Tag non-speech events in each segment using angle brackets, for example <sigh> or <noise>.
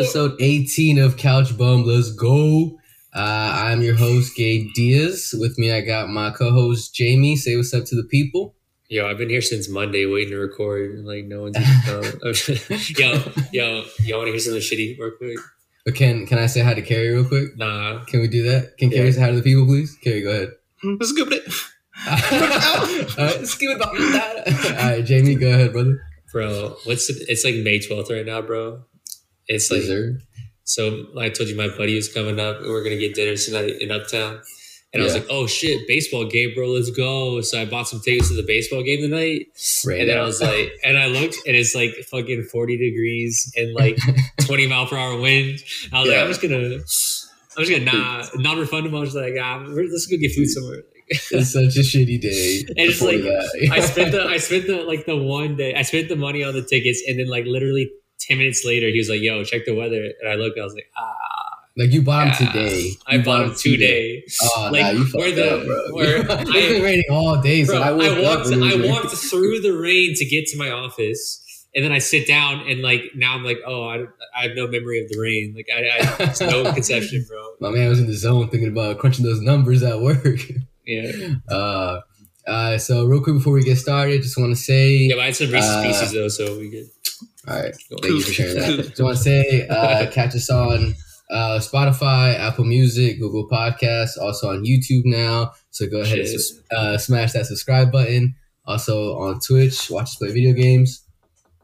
episode 18 of Couch Bum. Let's go. Uh, I'm your host, Gabe Diaz. With me, I got my co-host Jamie. Say what's up to the people. Yo, I've been here since Monday waiting to record. and, Like no one's <laughs> <laughs> yo, yo, y'all want to hear something shitty real quick? But can can I say hi to Carrie real quick? Nah, Can we do that? Can Carrie say hi to the people, please? Carrie, go ahead. Let's go with it. <laughs> All right, skip about. All right, Jamie, go ahead, brother. bro. What's the, it's like May twelfth right now, bro. It's like Yes, sir. so. I told you my buddy was coming up. and We're gonna get dinner tonight in Uptown, and I was like, "Oh shit, baseball game, bro. Let's go!" So I bought some tickets to the baseball game tonight. Right And then I was like, and I looked, and it's like fucking 40 degrees and like <laughs> 20 mile per hour wind. I was Yeah. like, I'm just gonna, I'm just gonna nah, non-refundable. I was like, ah, let's go get food somewhere. <laughs> it's such a shitty day. And it's like. I spent the, I spent the like the one day, I spent the money on the tickets, and then like literally 10 minutes later, he was like, "Yo, check the weather," and I looked, I was like, ah, like you bought them yeah. today. I bought them today. Oh, Like, nah, you where the- up, bro. where <laughs> it's I- been raining all day, so Bro, I I, up. walked. I walked through the rain to get to my office, and then I sit down, and like now I'm like, oh, I, I have no memory of the rain. Like I, I no <laughs> conception, bro. My man was in the zone thinking about crunching those numbers at work. Yeah, <laughs> Uh, uh, so real quick before we get started, just want to say, yeah. But I had some Reese's Uh, Pieces though, so we good. All right, thank you for sharing that. Just want to say, uh, catch us on uh, Spotify, Apple Music, Google Podcasts, also on YouTube now. So go ahead and Shit. uh, smash that subscribe button. Also on Twitch, watch us play video games.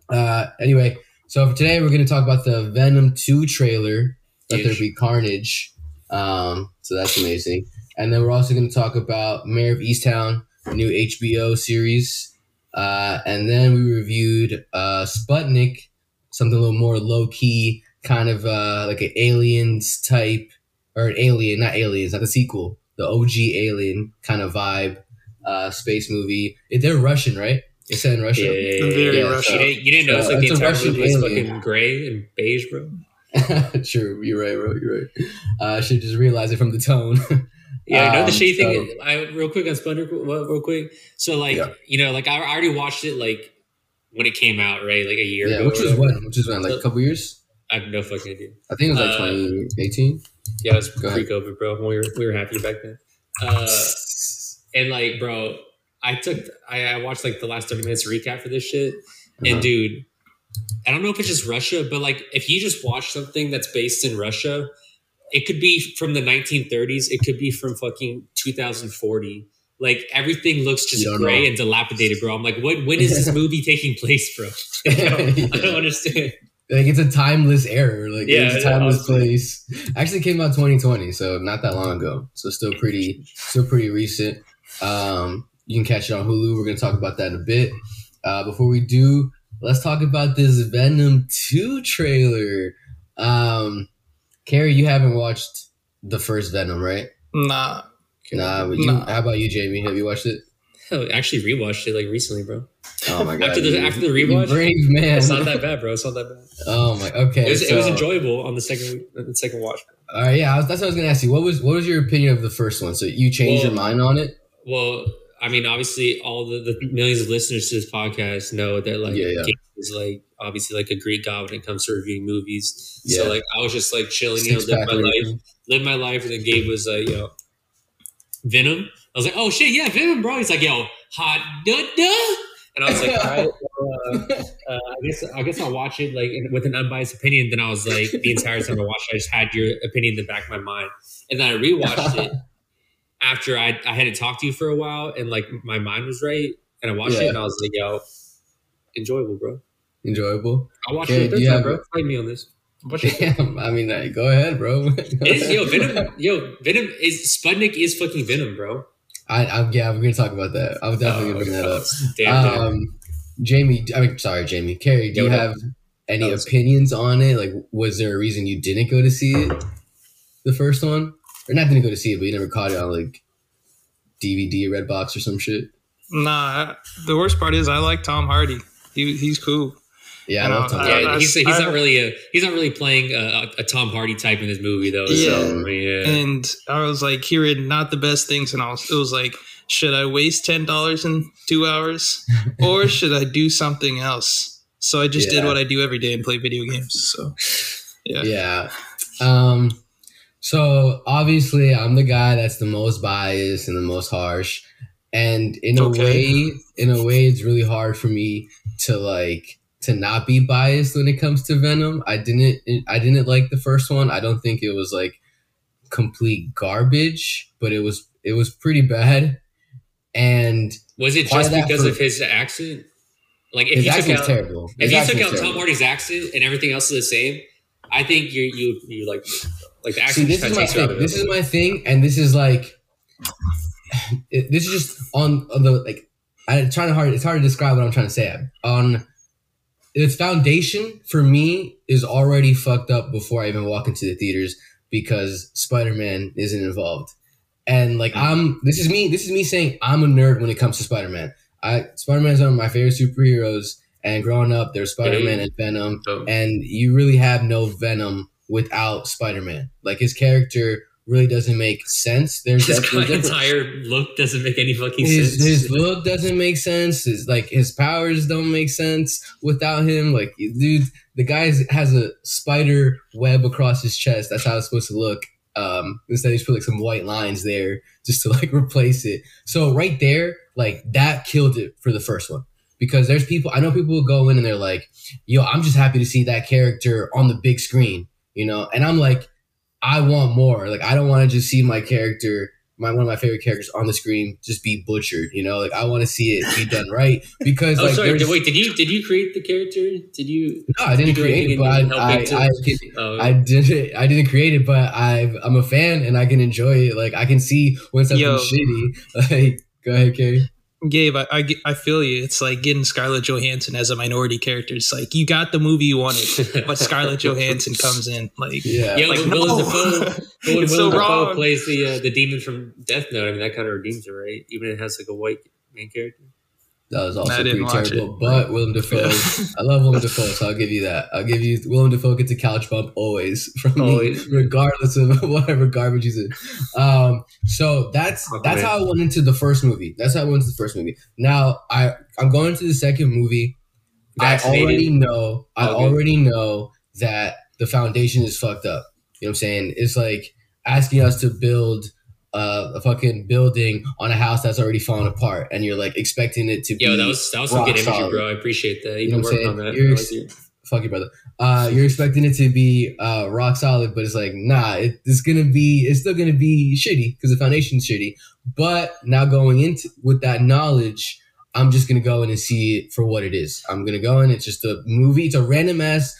Uh, anyway, so for today we're going to talk about the Venom Two trailer. Let there be carnage. Um, so that's amazing. And then we're also going to talk about Mare of Easttown, new HBO series. Uh, and then we reviewed uh, Sputnik, something a little more low key, kind of uh, like an aliens type, or an alien, not aliens, not the sequel, the OG alien kind of vibe uh, space movie. They're Russian, right? It's set in Russia. Yeah, yeah, yeah, Very yeah. Yeah, Russian. You didn't, you didn't notice So like the it's a entire Russian movie was alien. fucking gray and beige, bro. <laughs> True, you're right, bro. You're right. Uh, I should just realize it from the tone. <laughs> Yeah, you know Um, the shitty so- thing. I real quick on Sputnik, real quick. So like, Yeah. you know, like I I already watched it like when it came out, right? Like a year yeah, ago. which was when? Which was when? Like a couple years? I have no fucking idea. I think it was like Uh, 2018. Yeah, it was Go pre-COVID, bro. We were we were happy back then. Uh, and like, bro, I took I, I watched like the last thirty minutes recap for this shit, Uh-huh. and dude, I don't know if it's just Russia, but like, if you just watch something that's based in Russia, it could be from the 1930s. It could be from fucking 2040. Like everything looks just gray know. and dilapidated, bro. I'm like, what? When is this <laughs> movie taking place, bro? <laughs> I don't, <laughs> I don't understand. like it's a timeless error. Like Yeah, it's a timeless place. Actually came out 2020, so not that long ago. So still pretty still pretty recent. Um you can catch it on Hulu. We're gonna talk about that in a bit. Uh before we do, let's talk about this Venom 2 trailer. Um Carrie, you haven't watched the first Venom, right? Nah. Nah, but you Nah. how about you, Jamie? Have you watched it? Hell, I actually rewatched it like recently, bro. Oh my <laughs> god. After the- you- after the you rewatch? brave man. It's not that bad, bro. It's not that bad. <laughs> Oh my okay. It was, it was enjoyable on the second the second watch. All right, yeah, was, that's what I was gonna ask you. What was what was your opinion of the first one? So you changed your mind on it? Well, I mean, obviously, all the, the millions of listeners to this podcast know that like Yeah, yeah. Is like obviously like a Greek god when it comes to reviewing movies. Yeah. So like I was just like chilling, you know, live my life, live my life, and then Gabe was like, yo, Venom. I was like, oh shit, yeah, Venom, bro. He's like, yo, hot da da. And I was like, all right, well, uh, uh, I guess I guess I'll watch it like in, with an unbiased opinion. Then I was like, the entire time I watched, it, I just had your opinion in the back of my mind, and then I rewatched it <laughs> after I I hadn't talked to you for a while, and like my mind was right, and I watched Yeah. it, and I was like, yo, enjoyable, bro. Enjoyable. I watched Okay, it the do third you time, have- bro. Fight me on this. Watch it. Damn, I mean, uh, go ahead, bro. <laughs> It's, yo, Venom, yo, Venom is Sputnik is fucking Venom, bro. I, I'm yeah, we're gonna talk about that. I'm definitely gonna bring that up. Damn, damn. Um, Jamie, I mean, sorry, Jamie, Carrie, do Yeah, you what have any That was- opinions on it? Like, was there a reason you didn't go to see it, the first one, or not didn't go to see it, but you never caught it on like DVD, or Redbox, or some shit? Nah. The worst part is I like Tom Hardy. He, he's cool. Yeah, I I- Tom. I- yeah, he's, he's not really a he's not really playing a, a Tom Hardy type in this movie though. Yeah. So, yeah. And I was like hearing not the best things, and I was, it was like, should I waste ten dollars in two hours, or <laughs> should I do something else? So I just did what I do every day and play video games. So Yeah. Yeah. Um. So obviously, I'm the guy that's the most biased and the most harsh, and in a Okay. way, in a way, it's really hard for me to like to not be biased when it comes to Venom. I didn't. I didn't like the first one. I don't think it was like complete garbage, but it was it was pretty bad. And Was it just because for- of his accent? Like if his you took out terrible. if His you took out Tom. Hardy's accent and everything else is the same, I think you you you like like the See, this is my takes you out thing. This is my thing, and this is like, <sighs> it, this is just on, on the like. I'm trying to hard. It's hard to describe what I'm trying to say. On its foundation for me is already fucked up before I even walk into the theaters because Spider Man isn't involved, and like mm-hmm. I'm. This is me. This is me saying I'm a nerd when it comes to Spider Man. I Spider Man is one of my favorite superheroes, and growing up, there's Spider Man and Venom, and you really have no Venom without Spider-Man. Like his character really doesn't make sense. There's his entire look doesn't make any fucking his, sense. his look doesn't make sense. His like his powers don't make sense without him. Like dude, the guy has a spider web across his chest. That's how it's supposed to look. Um, instead, he's put like some white lines there just to like <laughs> replace it. So right there, like that killed it for the first one because there's people I know people will go in and they're like, "Yo, I'm just happy to see that character on the big screen," you know, and I'm like, I want more. Like I don't want to just see my character my one of my favorite characters on the screen just be butchered. You know, like I want to see it be done right <laughs> because oh, like sorry. Did, wait, did you did you create the character? Did you? no, I didn't do create it, but I I, I, to- can, <laughs> Oh, I didn't I didn't create it, but I I'm a fan and I can enjoy it. Like I can see when Yo. something's shitty. <laughs> Like go ahead, Carrie. Gabe, I, I, I feel you. It's like getting Scarlett Johansson as a minority character. It's like you got the movie you wanted, but Scarlett Johansson comes in. Like, Yeah. Yeah, like but no, <laughs> Willem Dafoe, but when it's Willem so Dafoe plays the uh, the demon from Death Note. I mean, that kind of redeems it, right? Even if it has like a white main character. That was also pretty terrible. it. But Willem <laughs> Dafoe, I love Willem Dafoe, so I'll give you that. I'll give you Willem Dafoe gets a couch bump always from me, regardless of <laughs> whatever garbage he's in. Um, so that's Oh, that's how I went into the first movie. That's how I went into the first movie. Now I I'm going to the second movie. Vaccinated. I already know. I Okay. already know that the foundation is fucked up. You know what I'm saying? It's like asking us to build uh, a fucking building on a house that's already fallen apart, and you're like expecting it to be. Yo, that was that was some good imagery, bro. I appreciate that. You You know been what I'm working on that. You're ex- like fuck you, brother. Uh, you're expecting it to be uh, rock solid, but it's like, nah, it, it's gonna be, it's still gonna be shitty because the foundation's shitty. But now going into with that knowledge, I'm just gonna go in and see it for what it is. I'm gonna go in. It's just a movie. It's a random ass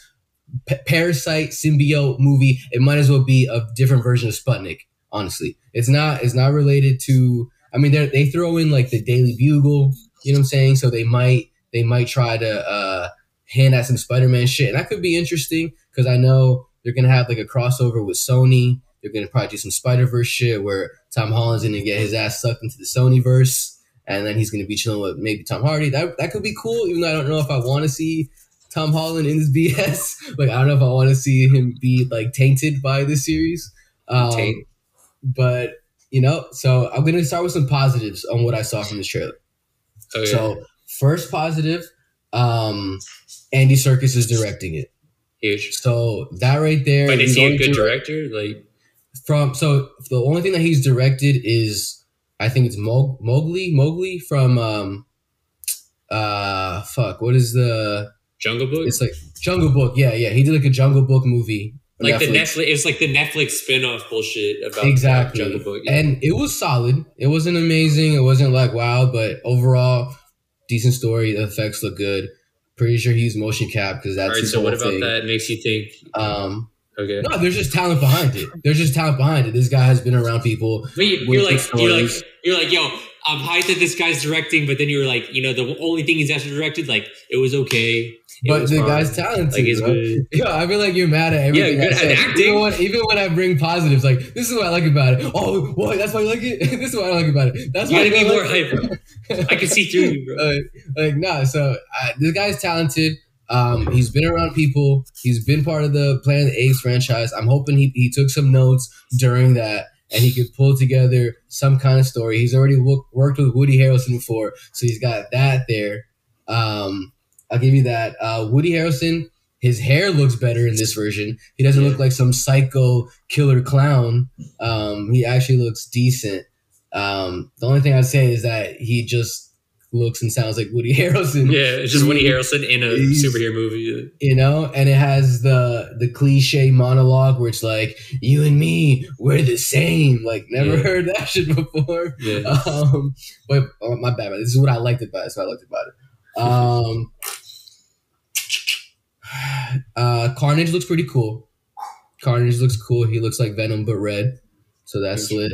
pa- parasite symbiote movie. It might as well be a different version of Sputnik. Honestly, it's not. It's not related to. I mean, they throw in like the Daily Bugle. You know what I'm saying? So they might they might try to. uh hint at some Spider-Man shit, and that could be interesting because I know they're gonna have like a crossover with Sony. They're gonna probably do some Spider-Verse shit where Tom Holland's gonna get his ass sucked into the Sony verse, and then he's gonna be chilling with maybe Tom Hardy. That that could be cool, even though I don't know if I want to see Tom Holland in this <laughs> BS. like I don't know if I want to see him be like tainted by this series. Um, Taint. But you know, so I'm gonna start with some positives on what I saw from this trailer. Oh, yeah. So first positive, um, Andy Serkis is directing it. huge. So that right there, But is he's he a good direct- director? Like, From so the only thing that he's directed is I think it's Mog- Mowgli, Mowgli from um, uh, fuck, what is the? Jungle Book. It's like Jungle Book. Yeah, yeah. He did like a Jungle Book movie. Like the Netflix. It's like the Netflix spin-off bullshit about exactly. Jungle Book. Yeah. And it was solid. It wasn't amazing. It wasn't like wow, but overall, decent story. The effects look good. Pretty sure he's motion cap because that's All right. So what about thing. that makes you think? Um, Okay. no, there's just talent behind it. There's just talent behind it. This guy has been around people. But you, you're like, you're like, you're like, yo, I'm hyped that this guy's directing, but then you're like, you know, the only thing he's actually directed, like, it was okay. It But was the guy's talented. Like, it's good. <laughs> Yeah, I feel like you're mad at everything. Yeah, good at acting. Even when, even when I bring positives, like this is what I like about it. Oh, what? That's why you like it. <laughs> this is what I like about it. That's You why gotta I be more like hype. <laughs> I can see through you, bro. like, like nah. So uh, this guy's talented. Um, he's been around people. He's been part of the Planet Apes franchise. I'm hoping he, he took some notes during that and he could pull together some kind of story. He's already wo- worked with Woody Harrelson before, so he's got that there. Um, I'll give you that. Uh, Woody Harrelson his hair looks better in this version. He doesn't look like some psycho killer clown. Um, he actually looks decent. Um, the only thing I'd say is that he just looks and sounds like Woody <laughs> Harrelson. Yeah, it's just Woody Harrelson in a superhero movie. you know and it has the the cliche monologue where it's like you and me we're the same like never Yeah. heard that <laughs> shit before Yeah. um but oh, my bad this is what i liked about it So i liked about it um <sighs> uh carnage looks pretty cool carnage looks cool he looks like venom but red so that's lit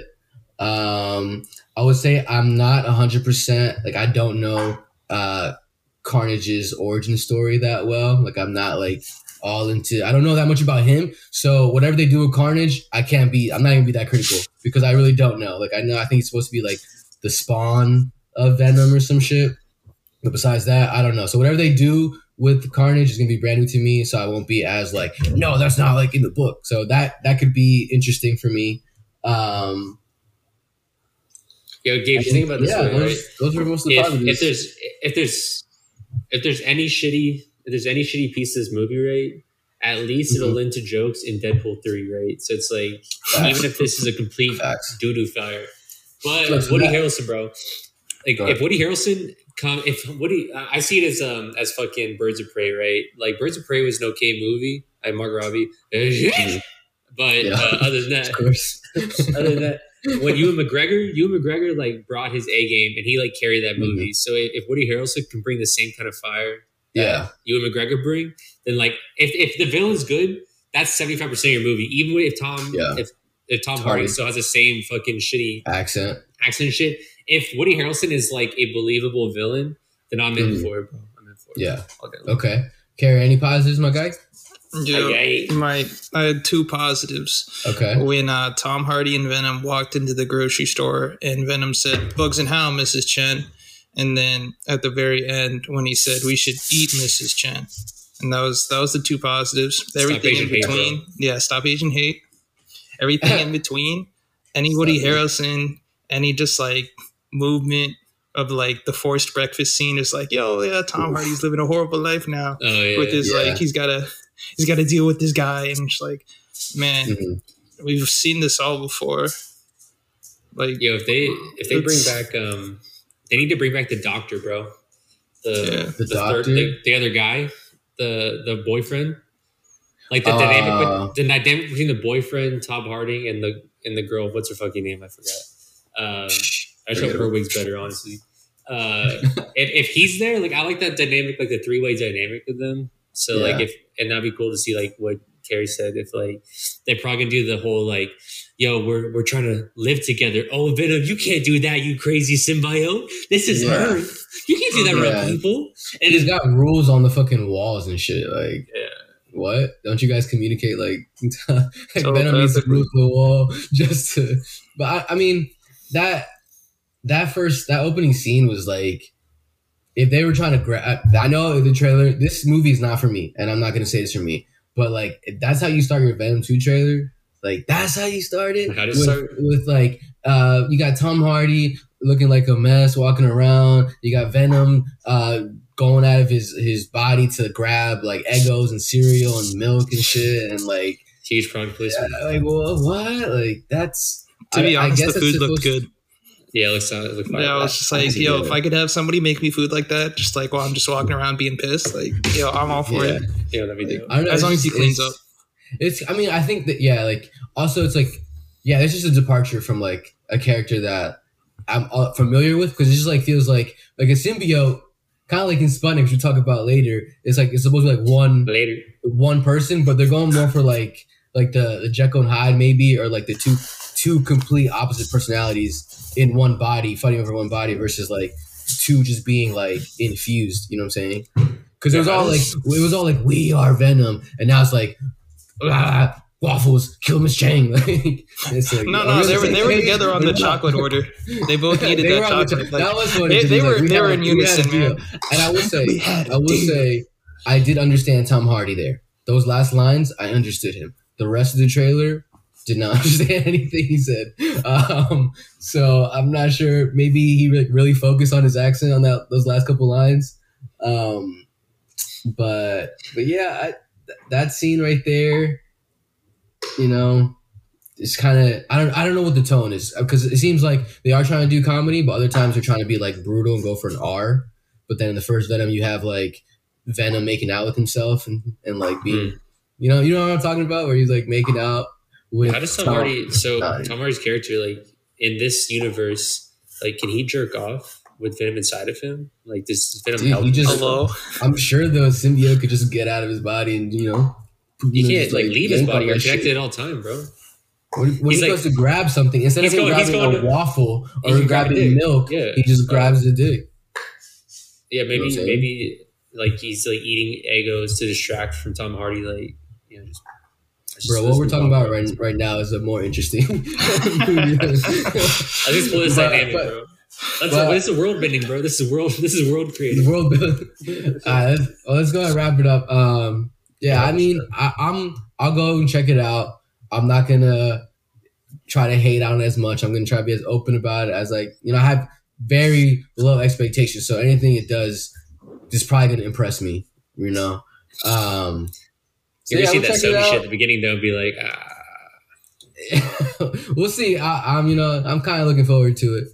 um i would say i'm not 100% like i don't know uh Carnage's origin story that well. Like I'm not like all into I don't know that much about him. So whatever they do with Carnage, I can't be I'm not gonna be that critical because I really don't know. Like I know I think he's supposed to be like the spawn of Venom or some shit. But besides that, I don't know. So whatever they do with Carnage is gonna be brand new to me, so I won't be as like, no, that's not like in the book. So that that could be interesting for me. Um Yo, Gabe, you think about this yeah, way, those, right? those were most of the If, positives. if there's if there's if there's any shitty if there's any shitty piece of this movie, right? At least it'll Mhm. lend to jokes in Deadpool three, right? So it's like Facts. even if this is a complete doo doo fire, but Listen, Woody that- Harrelson, bro, like if Woody Harrelson come if Woody, I see it as um as fucking Birds of Prey, right? Like Birds of Prey was an okay movie. I Margot Robbie, <laughs> but Yeah. uh, other than that, <laughs> of course. other than that, when Ewan McGregor, Ewan McGregor like brought his A game and he like carried that movie. Mhm. So if, Woody Harrelson can bring the same kind of fire yeah. Ewan McGregor bring, then like if, if the villain's good, that's seventy five percent of your movie. Even if Tom Yeah. if if Tom Hardy. Hardy still has the same fucking shitty Accent. accent and shit, if Woody Harrelson is like a believable villain, then I'm in Mhm. for it, bro. I'm in for it. Yeah. Okay. Okay. Carrie, any positives, my guy? Yeah, my I had two positives. Okay. When uh, Tom Hardy and Venom walked into the grocery store, and Venom said, "Bugs and how, Mrs. Chen," and then at the very end, when he said, "We should eat Mrs. Chen," and that was that was the two positives. Everything in Asian hate, between, yeah, stop Asian hate. Everything in <laughs> between, any Woody Stop it. Harrelson, any just like movement of like the forced breakfast scene is like, yo, yeah, Tom Hardy's living a horrible life now Oh yeah. with his Yeah. like he's gotta he's gotta deal with this guy and it's like man Mhm. we've seen this all before like Yo, if they if they bring back um, they need to bring back the doctor, bro. The Yeah. The doctor? the, the other guy, the the boyfriend, like the Uh. dynamic, the dynamic between the boyfriend Tom Harding and the and the girl. What's her fucking name? I forgot. Um, I just hope her wig's better, honestly. Uh, <laughs> if, if he's there, like I like that dynamic, like the three way dynamic of them. So like if and that'd be cool to see like what Carrie said. If like they're probably gonna do the whole like, yo, we're we're trying to live together. Oh, Venom, you can't do that, you crazy symbiote. This is Yeah. Earth. You can't do that Yeah. around people. And He's it's got rules on the fucking walls and shit. Like, Yeah. what? Don't you guys communicate like, <laughs> like So Venom needs to perfectly. rules the wall <laughs> just to? But I, I mean that that first that opening scene was like. If they were trying to grab, I know the trailer. This movie is not for me, and I'm not gonna say it's for me. But like, if that's how you start your Venom two trailer. Like that's how you started. How with, start? with like, uh, you got Tom Hardy looking like a mess, walking around. You got Venom uh, going out of his his body to grab like Eggos and cereal and milk and shit, and like, huge product placement. like well, what? Like that's to be I- I honest the food looked good Yeah, it looks it looks yeah, I was just like, yo, if I could have somebody make me food like that, just like while I'm just walking around being pissed, like, yo, I'm all for Yeah. it. yeah, dope. I don't know, As long as he cleans up. It's. I mean, I think that yeah. Like also, it's like yeah. It's just a departure from like a character that I'm uh, familiar with because it just like feels like like a symbiote, kind of like in Sputnik, which we'll talk about later. It's like it's supposed to be like one Later. one person, but they're going more for like like the the Jekyll and Hyde maybe, or like the two two complete opposite personalities in one body fighting over one body versus like two just being like infused. You know what I'm saying? Because it was all like it was all like we are Venom, and now it's like ah, waffles kill Miss Chang. <laughs> Like like No, no, they were they were Hey, together on the chocolate order. They both <laughs> needed They that the chocolate. cho- Like, that was funny. they- they were- we they were in unison, man. And I will say, We had a I will say, I did understand Tom Hardy there. Those last lines, I understood him. The rest of the trailer, did not <laughs> understand anything he said. Um, so I'm not sure. Maybe he re- really focused on his accent on that those last couple lines. Um, but but yeah, I, th- that scene right there, you know, it's kind of I don't I don't know what the tone is because it seems like they are trying to do comedy, but other times they're trying to be like brutal and go for an R. But then in the first Venom, you have like Venom making out with himself and, and like being, you know, you know what I'm talking about, where he's like making out. How does Tom Hardy? So Hardy. Tom Hardy's character, like in this universe, like can he jerk off with Venom inside of him? Like does Venom Dude, help? he just- Hello. I'm sure the symbiote could just get out of his body and you know. you know, can't just, like leave his body. You're that shit. connected at all time, bro. When, when He's he like- goes to grab something, instead of He's him going- he's grabbing going a to- waffle or can grab grabbing milk, Yeah. he just Uh, grabs the dick. Yeah, maybe what I'm maybe like he's like eating Eggos to distract from Tom Hardy. Like you know, just, just- Bro, what we're talking about right, right now is a more interesting. <laughs> I think it's this But- dynamic, but- bro. That's but- this is world bending, bro. This is world. This is world creating. <laughs> created. world. <laughs> All right, let's, well, let's go ahead and wrap it up. Um, yeah, I mean, I, I'm I'll go and check it out. I'm not gonna try to hate on it as much. I'm gonna try to be as open about it as like you know. I have very low expectations, so anything it does is probably gonna impress me. You know. Um, so You ever yeah, see we'll that Sony shit at the beginning? Don't be like, ah. <laughs> we'll see. I, I'm, you know, I'm kind of looking forward to it.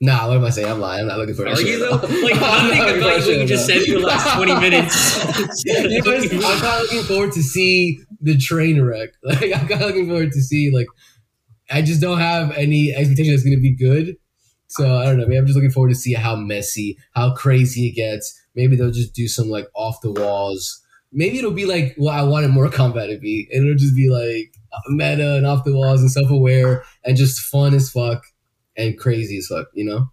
Nah, what am I saying? I'm lying. I'm not looking forward. Are to you though? <laughs> Like I'm nothing about forward what to you it, just said for the last twenty <laughs> minutes. You know, I'm kind of looking forward to see the train wreck. Like I'm kind of looking forward to see like I just don't have any expectation it's going to be good. So I don't know. Maybe I'm just looking forward to see how messy, how crazy it gets. Maybe they'll just do some like off the walls. Maybe it'll be like what I wanted more combat to be, and it'll just be like meta and off the walls and self aware and just fun as fuck and crazy as fuck. You know.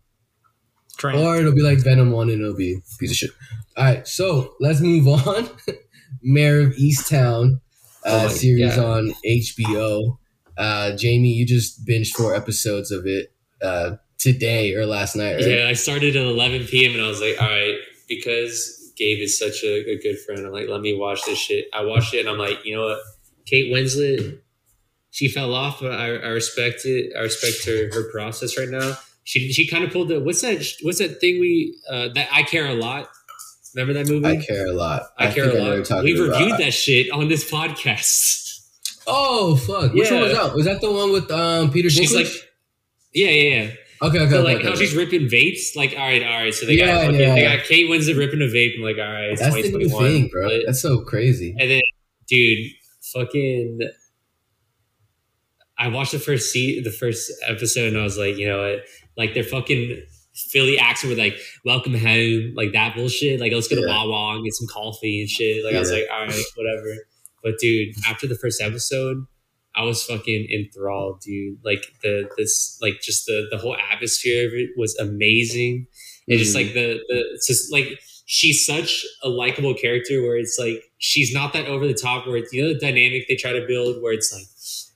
Train. Or it'll be like Venom 1 and it'll be a piece of shit. All right, so let's move on. <laughs> Mare of Easttown Oh uh, my series God. on HBO. Uh, Jamie, you just binged four episodes of it uh, today or last night, right? Yeah, I started at 11 p.m. and I was like, all right, because Gabe is such a, a good friend, I'm like, let me watch this shit. I watched it and I'm like, you know what? Kate Winslet, she fell off, but I, I respect it. I respect her her process right now. She she kind of pulled the what's that what's that thing we uh, that I care a lot. Remember that movie? I care a lot. I, care think a I know what you're lot. We about. reviewed that shit on this podcast. Oh fuck! Which one Yeah. was that? Was that the one with um, Peter She's Dinklage? like, yeah, yeah, yeah. Okay, okay, So like okay, how okay. she's ripping vapes. Like, all right, all right. So they Yeah, got yeah, they yeah. got Kate Winslet ripping a vape. I'm like, all right, it's That's the new thing, bro. But- That's so crazy. And then, dude, fucking. I watched the first se- the first episode, and I was like, you know what? like they're fucking Philly accent with like "Welcome home," like that bullshit. Like let's go to Yeah. Wawa and get some coffee and shit. Like I was like, all right, whatever. But dude, after the first episode, I was fucking enthralled, dude. Like the this like just the the whole atmosphere of it was amazing. It's just Mhm. like the the it's just like she's such a likable character where it's like she's not that over the top where it's you know the dynamic they try to build where it's like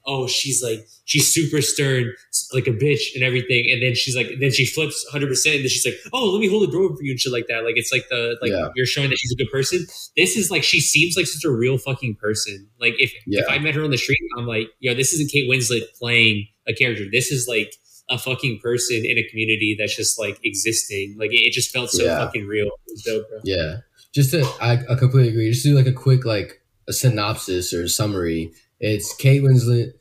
oh she's like she's super stern like a bitch and everything and then she's like then she flips 100% and then she's like oh let me hold the door for you and shit like that like it's like the like Yeah. you're showing that she's a good person this is like she seems like such a real fucking person like if if i met her on the street i'm like yo this isn't kate winslet playing a character this is like a fucking person in a community that's just like existing like it, it just felt so Yeah. fucking real it was dope bro Yeah. Just to, I, I completely agree. Just do like a quick, like a synopsis or a summary. It's Kate Winslet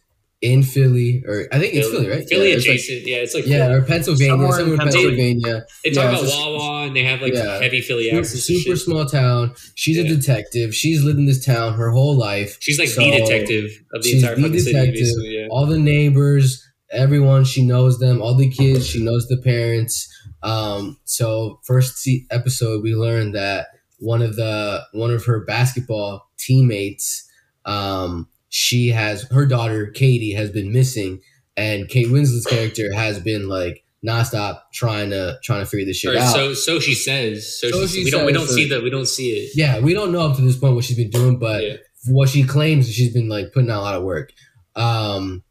in Philly, or I think it's Philly, right? Philly yeah, it's like- adjacent. yeah, it's like yeah, or Pennsylvania, Somewhere in somewhere in Pennsylvania. Pennsylvania. they talk yeah, about it's a- Wawa and they have like Yeah. heavy Philly Super, accents. and super shit. small town. She's a detective. She's lived in this town her whole life. She's like So, the detective of the she's entire the fucking city. detective. Basically, yeah. All the neighbors, everyone, she knows them. All the kids, she knows the parents. Um, so first episode, we learned that one of the one of her basketball teammates, um, she has her daughter Katie has been missing, and Kate Winslet's character has been like nonstop trying to trying to figure this shit Or out. so so she says. So, So she, she we don't we don't so- see that we don't see it. yeah, we don't know up to this point what she's been doing, but Yeah. what she claims is she's been like putting out a lot of work. Um,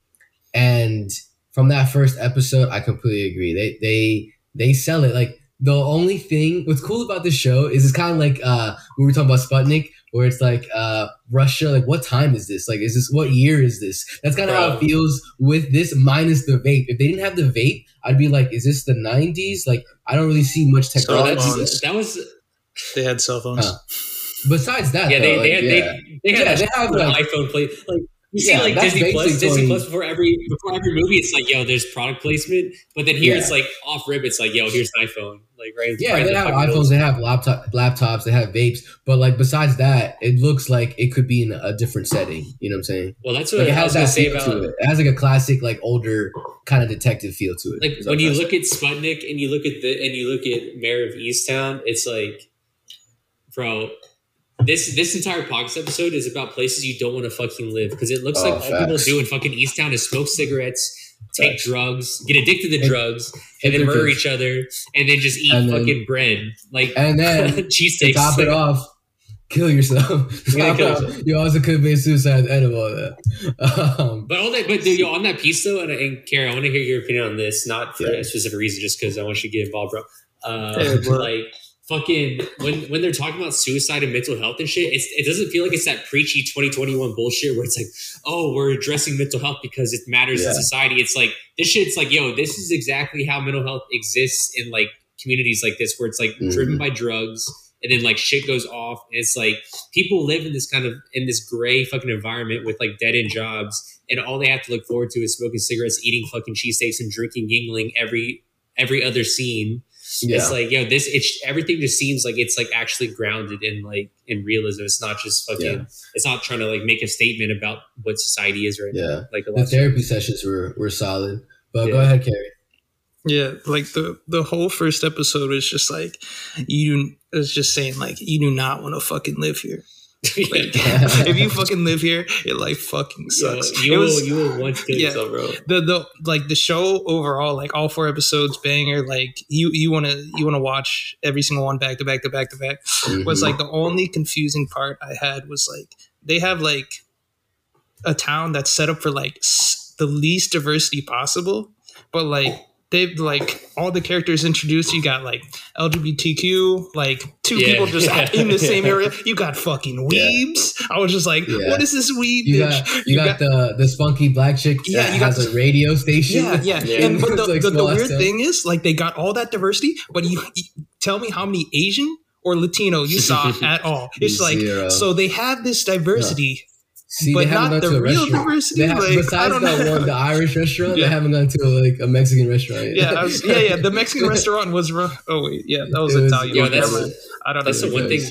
and from that first episode, I completely agree. They they they sell it like the only thing. What's cool about this show is it's kind of like uh when we were talking about Sputnik, where it's like uh Russia. Like, what time is this? Like, is this what year is this? That's kind of how it feels with this minus the vape. If they didn't have the vape, I'd be like, is this the '90s? Like, I don't really see much technology. phones. that was They had cell phones. Huh. besides that, Yeah, they though, they like, had yeah. they, they had Yeah, they have, like- iPhone play like. You see, Yeah, like Disney Plus, Disney Plus before every before every movie, it's like, yo, there's product placement. But then here, Yeah. it's like off rib. It's like, yo, here's an iPhone. Like right, Yeah, right they the have iPhones, they have laptop laptops, they have vapes, but like besides that, it looks like it could be in a different setting. You know what I'm saying? Well, that's what Like it has that say feel about to it. It has like a classic, like older kind of detective feel to it. like when you look at Sputnik and you look at the and you look at Mare of Easttown, it's like, bro, this this entire podcast episode is about places you don't want to fucking live because it looks Oh, like all people do in fucking Easttown is smoke cigarettes, take Facts. drugs, get addicted to And- drugs, and then murder each other, and then just eat And then- fucking bread like And then <laughs> to cheesesteaks. top it off, kill yourself. Yeah, kill yourself. you also could be a suicide at end of all that. Um, But all that, but dude, yo, on that piece though, and, and Kara, I want to hear your opinion on this, not for Yeah. a specific reason, just because I want you to get involved, bro. Uh, Yeah, bro. <laughs> like fucking when when they're talking about suicide and mental health and shit, it's, it doesn't feel like it's that preachy 2021 bullshit where it's like, oh, we're addressing mental health because it matters Yeah. in society. It's like this shit's like, yo, this is exactly how mental health exists in like communities like this, where it's like Mhm. driven by drugs. And then like shit goes off, and it's like people live in this kind of in this gray fucking environment with like dead end jobs, and all they have to look forward to is smoking cigarettes, eating fucking cheesesteaks, and drinking Yuengling every every other scene. Yeah. It's like, yo, this it's everything just seems like it's like actually grounded in like in realism. It's not just fucking. Yeah. It's not trying to like make a statement about what society is right Yeah. now. Like a the lot. therapy sessions were, were solid. But go ahead, Carrie. Yeah, like the the whole first episode was just like you It's just saying like you do not want to fucking live here. Like, <laughs> if you fucking live here, your life fucking Yo, sucks. you it will was you will once kill yeah. yourself, bro. the the like the show overall, like all four episodes, banger. Like you you want to you want to watch every single one back to back to back to back. Was Mhm. like the only confusing part I had was like they have like a town that's set up for like s- the least diversity possible, but like they've like all the characters introduced. You got like LGBTQ, like two Yeah. people just Yeah. <laughs> in the same area. You got fucking weebs. I was just like, what is this weeb? You bitch? got you got the the spunky black chick Yeah, that you got has a radio station. Yeah, yeah. <laughs> And but the, like the, the weird stuff. thing is, like, they got all that diversity, but you, you tell me how many Asian or Latino you saw <laughs> at all. It's like Zero. so they have this diversity, See, but haven't not gone the to a real restaurant. diversity. They have, like I besides don't that know. one, the Irish restaurant, Yeah. they haven't gone to like a Mexican restaurant yet. yeah, was, yeah, yeah. The Mexican <laughs> restaurant was. Ru- oh wait, yeah, that was It was- Italian. Yo, that's- mind. I don't know. That's the one thing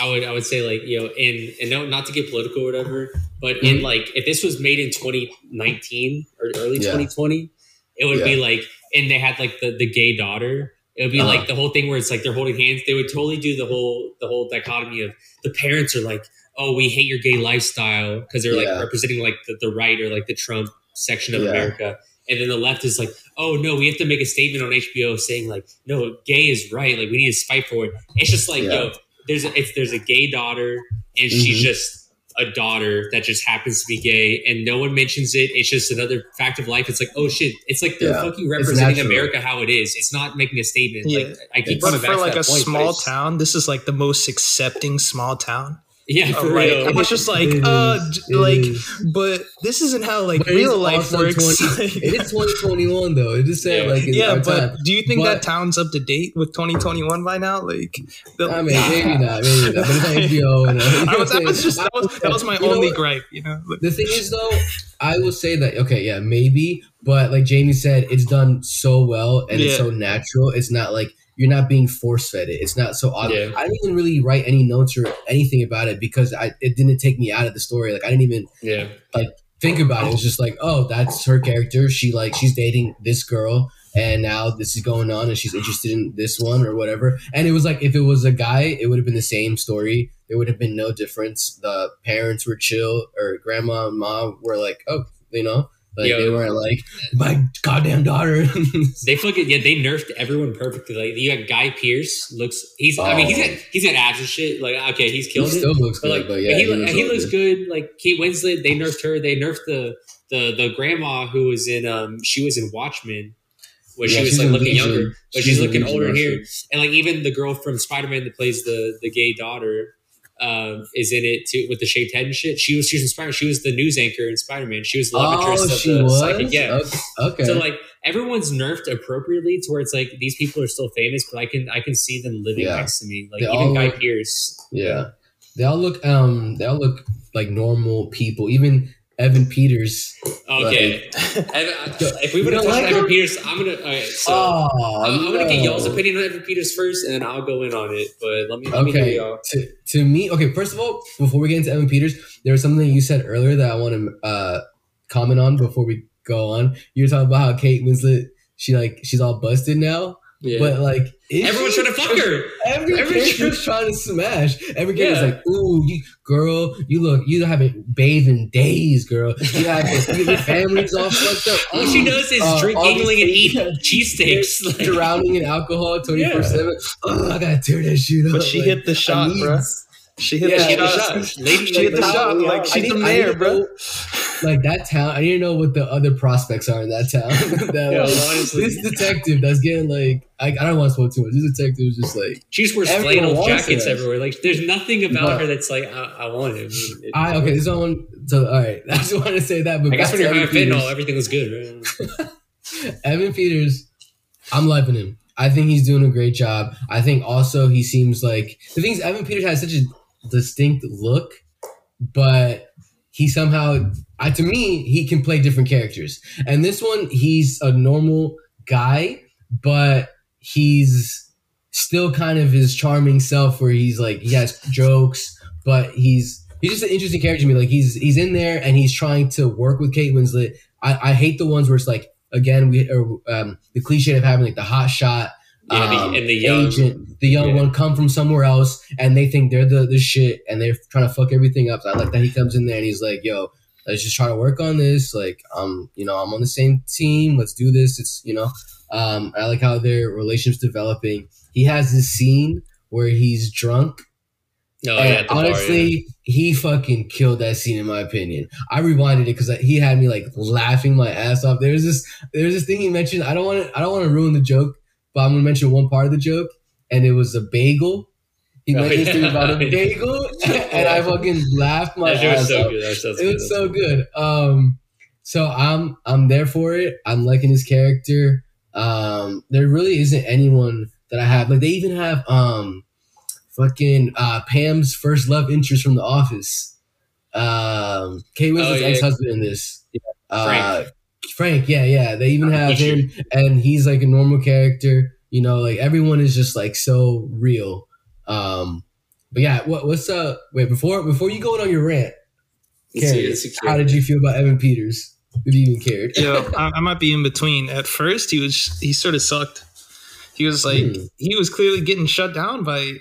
I would I would say like you know in and no not to get political or whatever, but in Mhm. like if this was made in 2019 or early Yeah. 2020, it would be like and they had like the the gay daughter. It would be Uh-huh. like the whole thing where it's like they're holding hands. They would totally do the whole the whole dichotomy of the parents are like, oh, we hate your gay lifestyle because they're like Yeah. representing like the, the right or like the Trump section of Yeah. America. And then the left is like, oh no, we have to make a statement on HBO saying like, no, gay is right. Like we need to fight for it. It's just like, Yeah. yo, there's a, it's there's a gay daughter and she's Mhm. just a daughter that just happens to be gay and no one mentions it. It's just another fact of life. It's like, oh shit, it's like they're Yeah. fucking representing. America how it is. It's not making a statement. Yeah. Like I keep It's- coming But back for to like that a point, small town, this is like the most accepting small town. Yeah, for Oh, like, real. I was just like, uh, is. like, is. but this isn't how like But real life works. 20 <laughs> Like- it is 2021 though. It just said Yeah. like yeah, but time. do you think But- that town's up to date with 2021 by now? Like, the, I mean, maybe not, maybe not. But HBO. And, uh, you know I was, that was <laughs> just that was, that was my You only gripe. You know, The thing is, though, I will say that okay, yeah, maybe, but like Jamie said, it's done so well and it's so natural. It's not like you're not being force fed it. It's not so odd. Yeah. I didn't even really write any notes or anything about it because I it didn't take me out of the story. Like I didn't even yeah. think about it. It was just like, oh, that's her character. She like she's dating this girl, and now this is going on, and she's interested in this one or whatever. And it was like if it was a guy, it would have been the same story. There would have been no difference. The parents were chill, or grandma and mom were like, oh, you know, like Yeah. they weren't like my goddamn daughter. <laughs> They fucking yeah, they nerfed everyone perfectly. Like you got Guy Pearce looks he's I mean he's Oh. got he's got abs and shit. Like okay, he's he killing it. still looks But good, like, but yeah, he, he, he, looks looks good. good. Like Kate Winslet, they nerfed her. They nerfed the the the grandma who was in um she was in Watchmen, where Yeah, she was like looking younger, but She's she's, looking older here. And like even the girl from Spider Man that plays the the gay daughter. Um, is in it too with the shaved head and shit. She was she was in Spider. She was the news anchor in Spider Man. She was the love Oh, interest of she the was. psychic. Yeah, Okay. okay. so like everyone's nerfed appropriately to where it's like these people are still famous, but I can I can see them living Yeah. next to me. Like They even Guy look- Pearce. Yeah. they all look um they all look like normal people. Even Evan Peters. Okay. Evan, <laughs> if we would have touched like Evan? Peters, I'm gonna. All right, so oh, I'm, I'm gonna get y'all's opinion on Evan Peters first, and then I'll go in on it. But let me let me Okay, y'all. to, to me, okay. First of all, before we get into Evan Peters, there was something you said earlier that I want to uh, comment on before we go on. You were talking about how Kate Winslet, she like she's all busted now, Yeah. but like Everyone's she- trying to fuck her. <laughs> Every, Every character's trying to smash. Every character's Yeah. like, "Ooh, you girl, you look, you haven't bathed in days, girl. You have your family's all fucked up. All she does is Uh, drink obviously- and eat <laughs> cheesesteaks. Like, drowning in alcohol twenty four seven. Oh, I gotta tear that shit up. But she Like, hit the shot, bro. She hit yeah, the she hit the shot. shot. Lady, She hit the like, shot. Like she's the mayor, bro. Like that town, I didn't know what the other prospects are in that town. <laughs> that, Yeah, like, honestly. this detective that's getting like, I, I don't want to spoil too much. This detective is just like, She just wears flannel jackets everywhere. Like, there's nothing about But- her that's like, I, I want him. It- I okay. This one, so all right. <laughs> I just want to say that, but I guess when you're high fentanyl, everything was good. Right? <laughs> Evan Peters, I'm loving him. I think he's doing a great job. I think also he seems like the things Evan Peters has such a distinct look, but he somehow, I, to me, he can play different characters. And this one, he's a normal guy, but he's still kind of his charming self, where he's like he has jokes, but he's he's just an interesting character to me. Like he's he's in there and he's trying to work with Kate Winslet. I, I hate the ones where it's like again we or, um, the cliche of having like the hot shot Yeah, the- um, and the young- agent, the young yeah. one come from somewhere else and they think they're the, the shit and they're trying to fuck everything up. So I like that he comes in there and he's like, yo, let's just try to work on this. Like, um, you know, I'm on the same team. Let's do this. It's, you know, um, I like how their relationship's developing. He has this scene where he's drunk No, and yeah, at bar, honestly, yeah. he fucking killed that scene in my opinion. I rewinded it because he had me like laughing my ass off. There's this there's this thing he mentioned. I don't want to I don't want to ruin the joke, but I'm gonna mention one part of the joke, and it was a bagel. He Oh, mentioned this thing yeah. about a <laughs> bagel, and I fucking laughed my that ass so off. good. That It was so good. Um, so I'm I'm there for it. I'm liking his character. Um, there really isn't anyone that I have. Like they even have um, fucking uh, Pam's first love interest from The Office. Um, Kate Winslet's Oh, yeah. ex husband in this. Uh, Frank. Frank, yeah, yeah. They even have him, and he's like a normal character. You know, like everyone is just like so real. Um, but yeah, what, what's up? Wait, before before you go on your rant, Carrie, how did you feel about Evan Peters? If you even cared. yeah, I, I might be in between. At first, he was he sort of sucked. He was like Hmm. he was clearly getting shut down by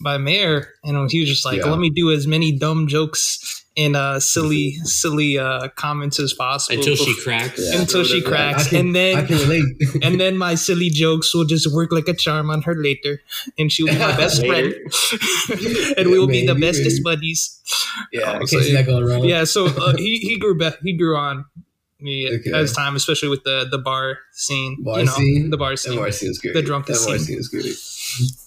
by Mare, and he was just like, Yeah. "Let me do as many dumb jokes and uh, silly silly uh, comments as possible until she cracks. Yeah. until she cracks, I can, and then I can relate. <laughs> and then my silly jokes will just work like a charm on her later, and she'll be my <laughs> best friend, Later. <laughs> and we will be the bestest maybe. buddies. yeah, I Oh, can't so see that going wrong. Yeah, so uh, he he grew back. He grew on me Okay. as time, especially with the the bar scene. Bar you know, scene? the bar scene. The bar scene is great. The drunkest That bar scene. scene was great.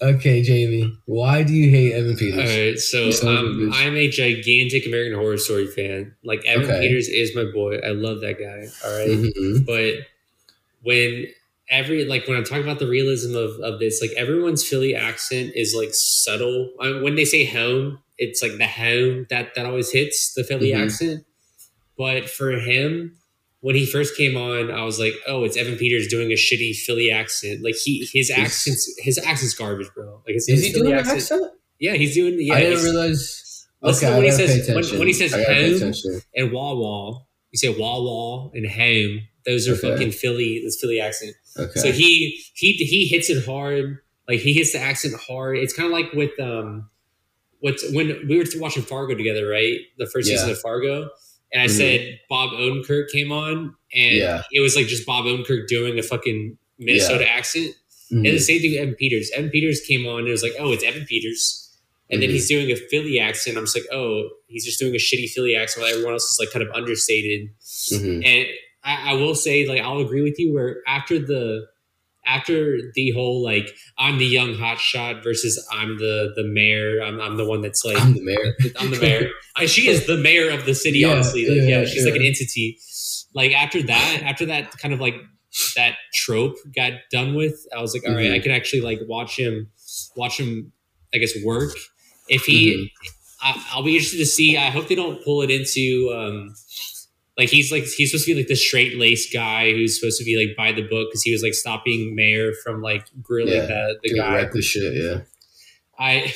Okay, Jamie, why do you hate Evan Peters? right, so You son of a um. I'm a gigantic American Horror Story fan. Like Evan Okay. Peters is my boy. I love that guy. All right? Mhm. but when every like when I'm talking about the realism of of this, like everyone's Philly accent is like subtle. I mean, when they say home, it's like the home that that always hits the Philly Mhm. accent. But for him, when he first came on, I was like, oh, it's Evan Peters doing a shitty Philly accent. Like he his accents his accent's garbage, bro. Like Is he Philly doing an accent- accent? Yeah, he's doing. Yeah, I didn't realize. Listen Okay, when he says- when- when he says home, and wah wah. You say wah wah and home. Those are Okay. fucking Philly. This Philly accent. Okay. So he he he hits it hard. Like he hits the accent hard. It's kind of like with um, what's when we were watching Fargo together, right? The first Yeah. season of Fargo, and I Mhm. said Bob Odenkirk came on, and Yeah. it was like just Bob Odenkirk doing a fucking Minnesota accent. Mhm. And the same thing with Evan Peters. Evan Peters came on, and it was like, oh, it's Evan Peters. And then Mhm. he's doing a Philly accent. I'm just like, oh, he's just doing a shitty Philly accent while everyone else is like kind of understated. Mhm. And I, I will say, like, I'll agree with you. Where after the after the whole like I'm the young hotshot versus I'm the the mayor. I'm, I'm the one that's like I'm the mayor. <laughs> I'm the mayor. I, she is the mayor of the city. Yeah, honestly, like, yeah, yeah, she's like an entity. Like after that, after that kind of like that trope got done with, I was like, all right, Mhm. I can actually like watch him, watch him, I guess work. If he, Mm-hmm. I, I'll be interested to see. I hope they don't pull it into um, like he's like he's supposed to be like the straight laced guy who's supposed to be like by the book because he was like stopping Mare from like grilling Yeah, the the guy. reckless shit. Yeah. I.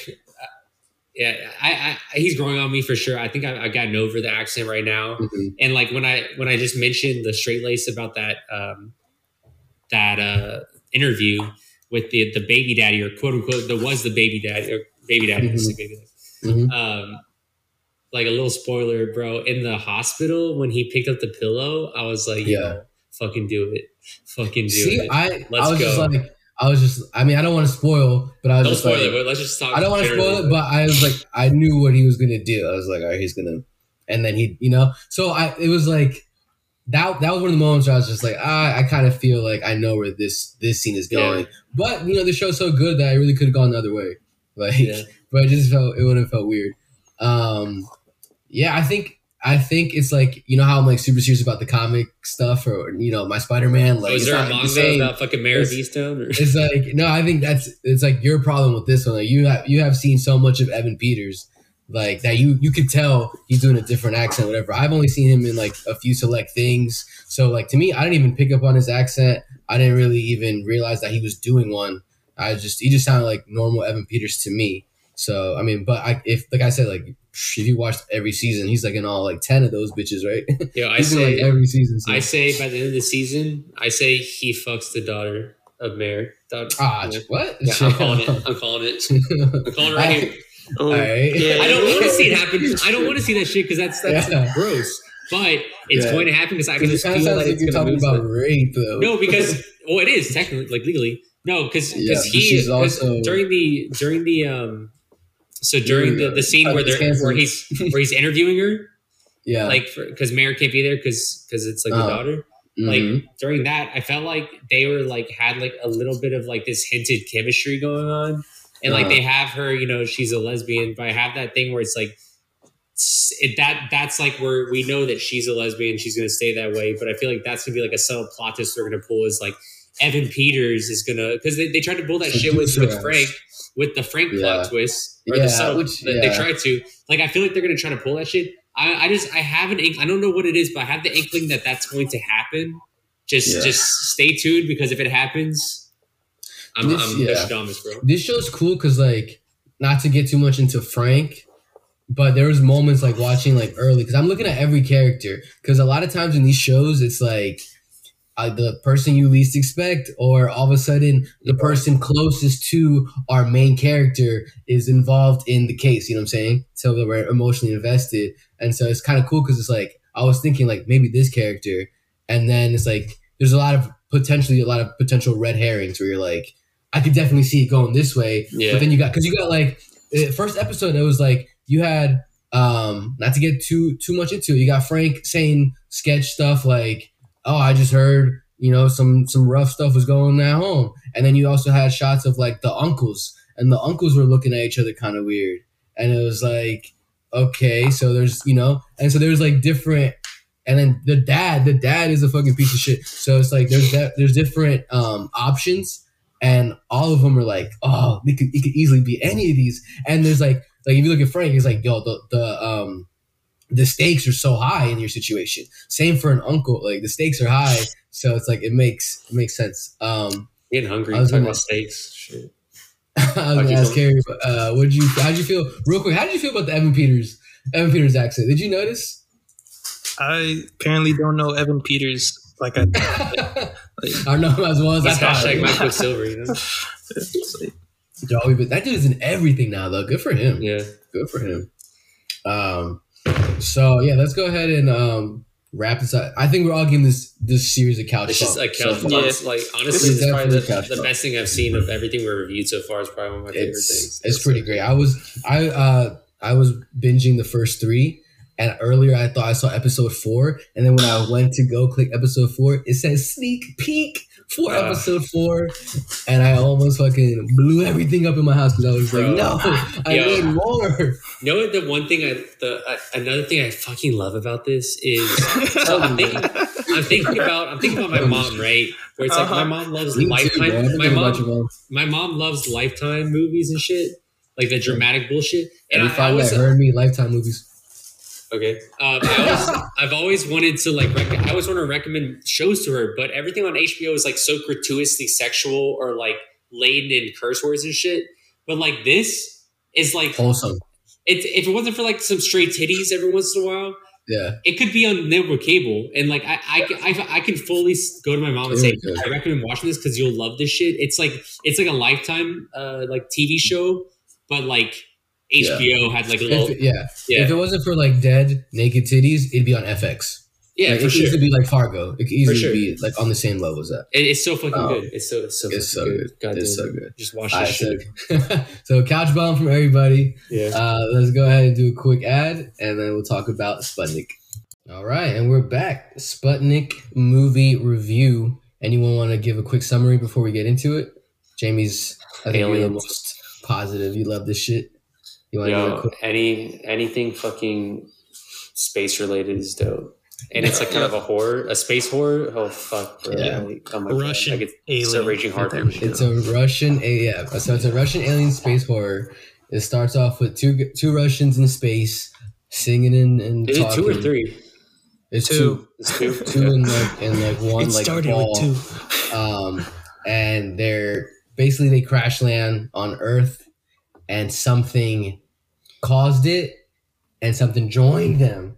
Yeah, I, I he's growing on me for sure. I think I, I've gotten over the accent right now Mhm. and like when I when I just mentioned the straight lace about that um, that uh, interview with the the baby daddy or quote unquote there was the baby daddy or baby daddy, Mhm. say baby Mhm. daddy. Um, like a little spoiler, bro. In the hospital when he picked up the pillow, I was like, Yeah. "Yo, fucking do it, fucking do See, it." I Let's I was just like I was just I mean I don't want to spoil, but I was Don't just spoil like, it, but let's just talk. I don't want to spoil it, but I was like, I knew what he was gonna do. I was like, all right, he's gonna, and then he, you know, so I, it was like that. That was one of the moments where I was just like, ah, I kind of feel like I know where this this scene is going. Yeah. But you know, the show's so good that I really could have gone the other way. Like, Yeah. <laughs> but it just felt it would have felt weird. Um, yeah, I think. I think it's like you know how I'm like super serious about the comic stuff or you know my Spider Man like oh, is there a the manga about fucking Mare of It's- Easttown? Or? It's like no, I think that's it's like your problem with this one. Like you have you have seen so much of Evan Peters, like that you you could tell he's doing a different accent, whatever. I've only seen him in like a few select things, so like to me, I didn't even pick up on his accent. I didn't really even realize that he was doing one. I just he just sounded like normal Evan Peters to me. So I mean, but I if like I said, like if you watched every season, he's like in all like ten of those bitches, right? <laughs> Yeah, I say like every season. So. I say by the end of the season, I say he fucks the daughter of Mare. Daughter, ah, yeah. what? Yeah, I'm calling it. I'm calling it. I'm calling it right <laughs> here. Oh, All right. yeah. I don't want to see it happen. I don't want to see that shit because that's that's Yeah. gross. But it's Yeah. going to happen because I can just it feel that like it's you're going to talking move. about rape, though. No, because <laughs> well, it is technically like legally. No, because Yeah, but he she's 'cause also- during the during the um. So during the, the scene where they're where he's where he's interviewing her, <laughs> yeah, like because Mare can't be there because because it's like the Oh. daughter. Mhm. like during that i felt like they were like had like a little bit of like this hinted chemistry going on and like Uh-huh. they have her you know she's a lesbian but i have that thing where it's like it, that that's like where we know that she's a lesbian she's going to stay that way but i feel like that's going to be like a subtle plot twist they're going to pull is like evan peters is to because they, they tried to pull that shit with, with frank with the frank Yeah. plot twist or Yeah, the subtle which- that they yeah. tried to like i feel like they're to try to pull that shit I, I just I have an ink. I don't know what it is, but I have the inkling that that's going to happen. Just Yeah. just stay tuned because if it happens, I'm, This- I'm yeah. Bro. this show's cool because like not to get too much into Frank, but there was moments like watching like early because I'm looking at every character because a lot of times in these shows it's like uh, the person you least expect or all of a sudden the person closest to our main character is involved in the case you know what i'm saying? So that we're emotionally invested. And so it's kind of cool because it's like i was thinking like maybe this character and then it's like there's a lot of potentially a lot of potential red herrings where you're like i could definitely see it going this way. Yeah. but then you got because you got like first episode it was like you had um not to get too too much into it you got frank saying sketch stuff like oh i just heard you know some some rough stuff was going at home. And then you also had shots of like the uncles. And the uncles were looking at each other kind of weird. And it was like okay so there's you know and so there's like different and then the dad the dad is a fucking piece of shit. So it's like there's that there's different um options. And all of them are like oh it could, it could easily be any of these. And there's like like if you look at frank it's like yo the the um the stakes are so high in your situation same for an uncle like the stakes are high so it's like it makes it makes sense um Getting hungry. I was Talking gonna- about steaks. Shit. <laughs> I was gonna ask Carrie, uh, what did you? How did you feel? Real quick, how did you feel about the Evan Peters, Evan Peters accent? Did you notice? I apparently don't know Evan Peters like I. <laughs> I don't know as well as I That's thought. hashtag Michael Silver, you <laughs> know? It's like, that dude is in everything now, though. Good for him. Yeah. Good for him. Um, so yeah, let's go ahead and um wrap this up. I think we're all giving this this series a couch. It's just like couch So, Yeah. Like honestly, This is probably the, the best thing I've seen of everything we reviewed so far. Is probably one of my favorite it's things. it's pretty great. I was I uh I was binging the first three, and earlier I thought I saw episode four, and then when I went to go click episode four, it says sneak peek for Ah. episode four, and I almost fucking blew everything up in my house because I was like, no, I Yo. need more. You know what? The one thing I the uh, another thing I fucking love about this is <laughs> I'm thinking I'm thinking about I'm thinking about my mom, right? Where it's like Uh-huh. my mom loves Me Lifetime. bro. My mom about your mom. my mom loves Lifetime movies and shit. like the dramatic bullshit. And Every I, I was heard me Lifetime movies. Okay. Um, I always, I've always wanted to like. Rec- I always want to recommend shows to her, but everything on HBO is like so gratuitously sexual or like laden in curse words and shit. But like this is like Wholesome. it's if it wasn't for like some straight titties every once in a while, Yeah. it could be on network cable and like I, I, I, I can fully go to my mom and say i recommend watching this because you'll love this shit it's like it's like a lifetime uh like tv show but like Yeah. hbo had like a little If, yeah. yeah If it wasn't for like dead naked titties, it'd be on FX. yeah like, for it sure could be like Fargo. It could easily sure. be like on the same level as that. It- it's so fucking Oh. good it's so it's so It's so good, good. God It's so good. just watch All this shit so, <laughs> so couch bomb from everybody. yeah Uh, let's go ahead and do a quick ad, and then we'll talk about Sputnik. All right, and we're back. Sputnik movie review. Anyone want to give a quick summary before we get into it? Jamie's, I think you're the most positive. You love this shit. You want to give a Yo, quick? any anything fucking space related is dope and it's like kind of a horror a space horror oh fuck bro. Yeah. Like, oh my Russian god I get alien. so raging hard for There this we shit. It's a Russian, a yeah. So it's a Russian alien space horror. It starts off with two two Russians in space singing and, and Is it two or three? It's Two. two, It's two. <laughs> two in like in like one it like started ball. with two. um, and they're basically they crash land on Earth, and something caused it, and something joined them,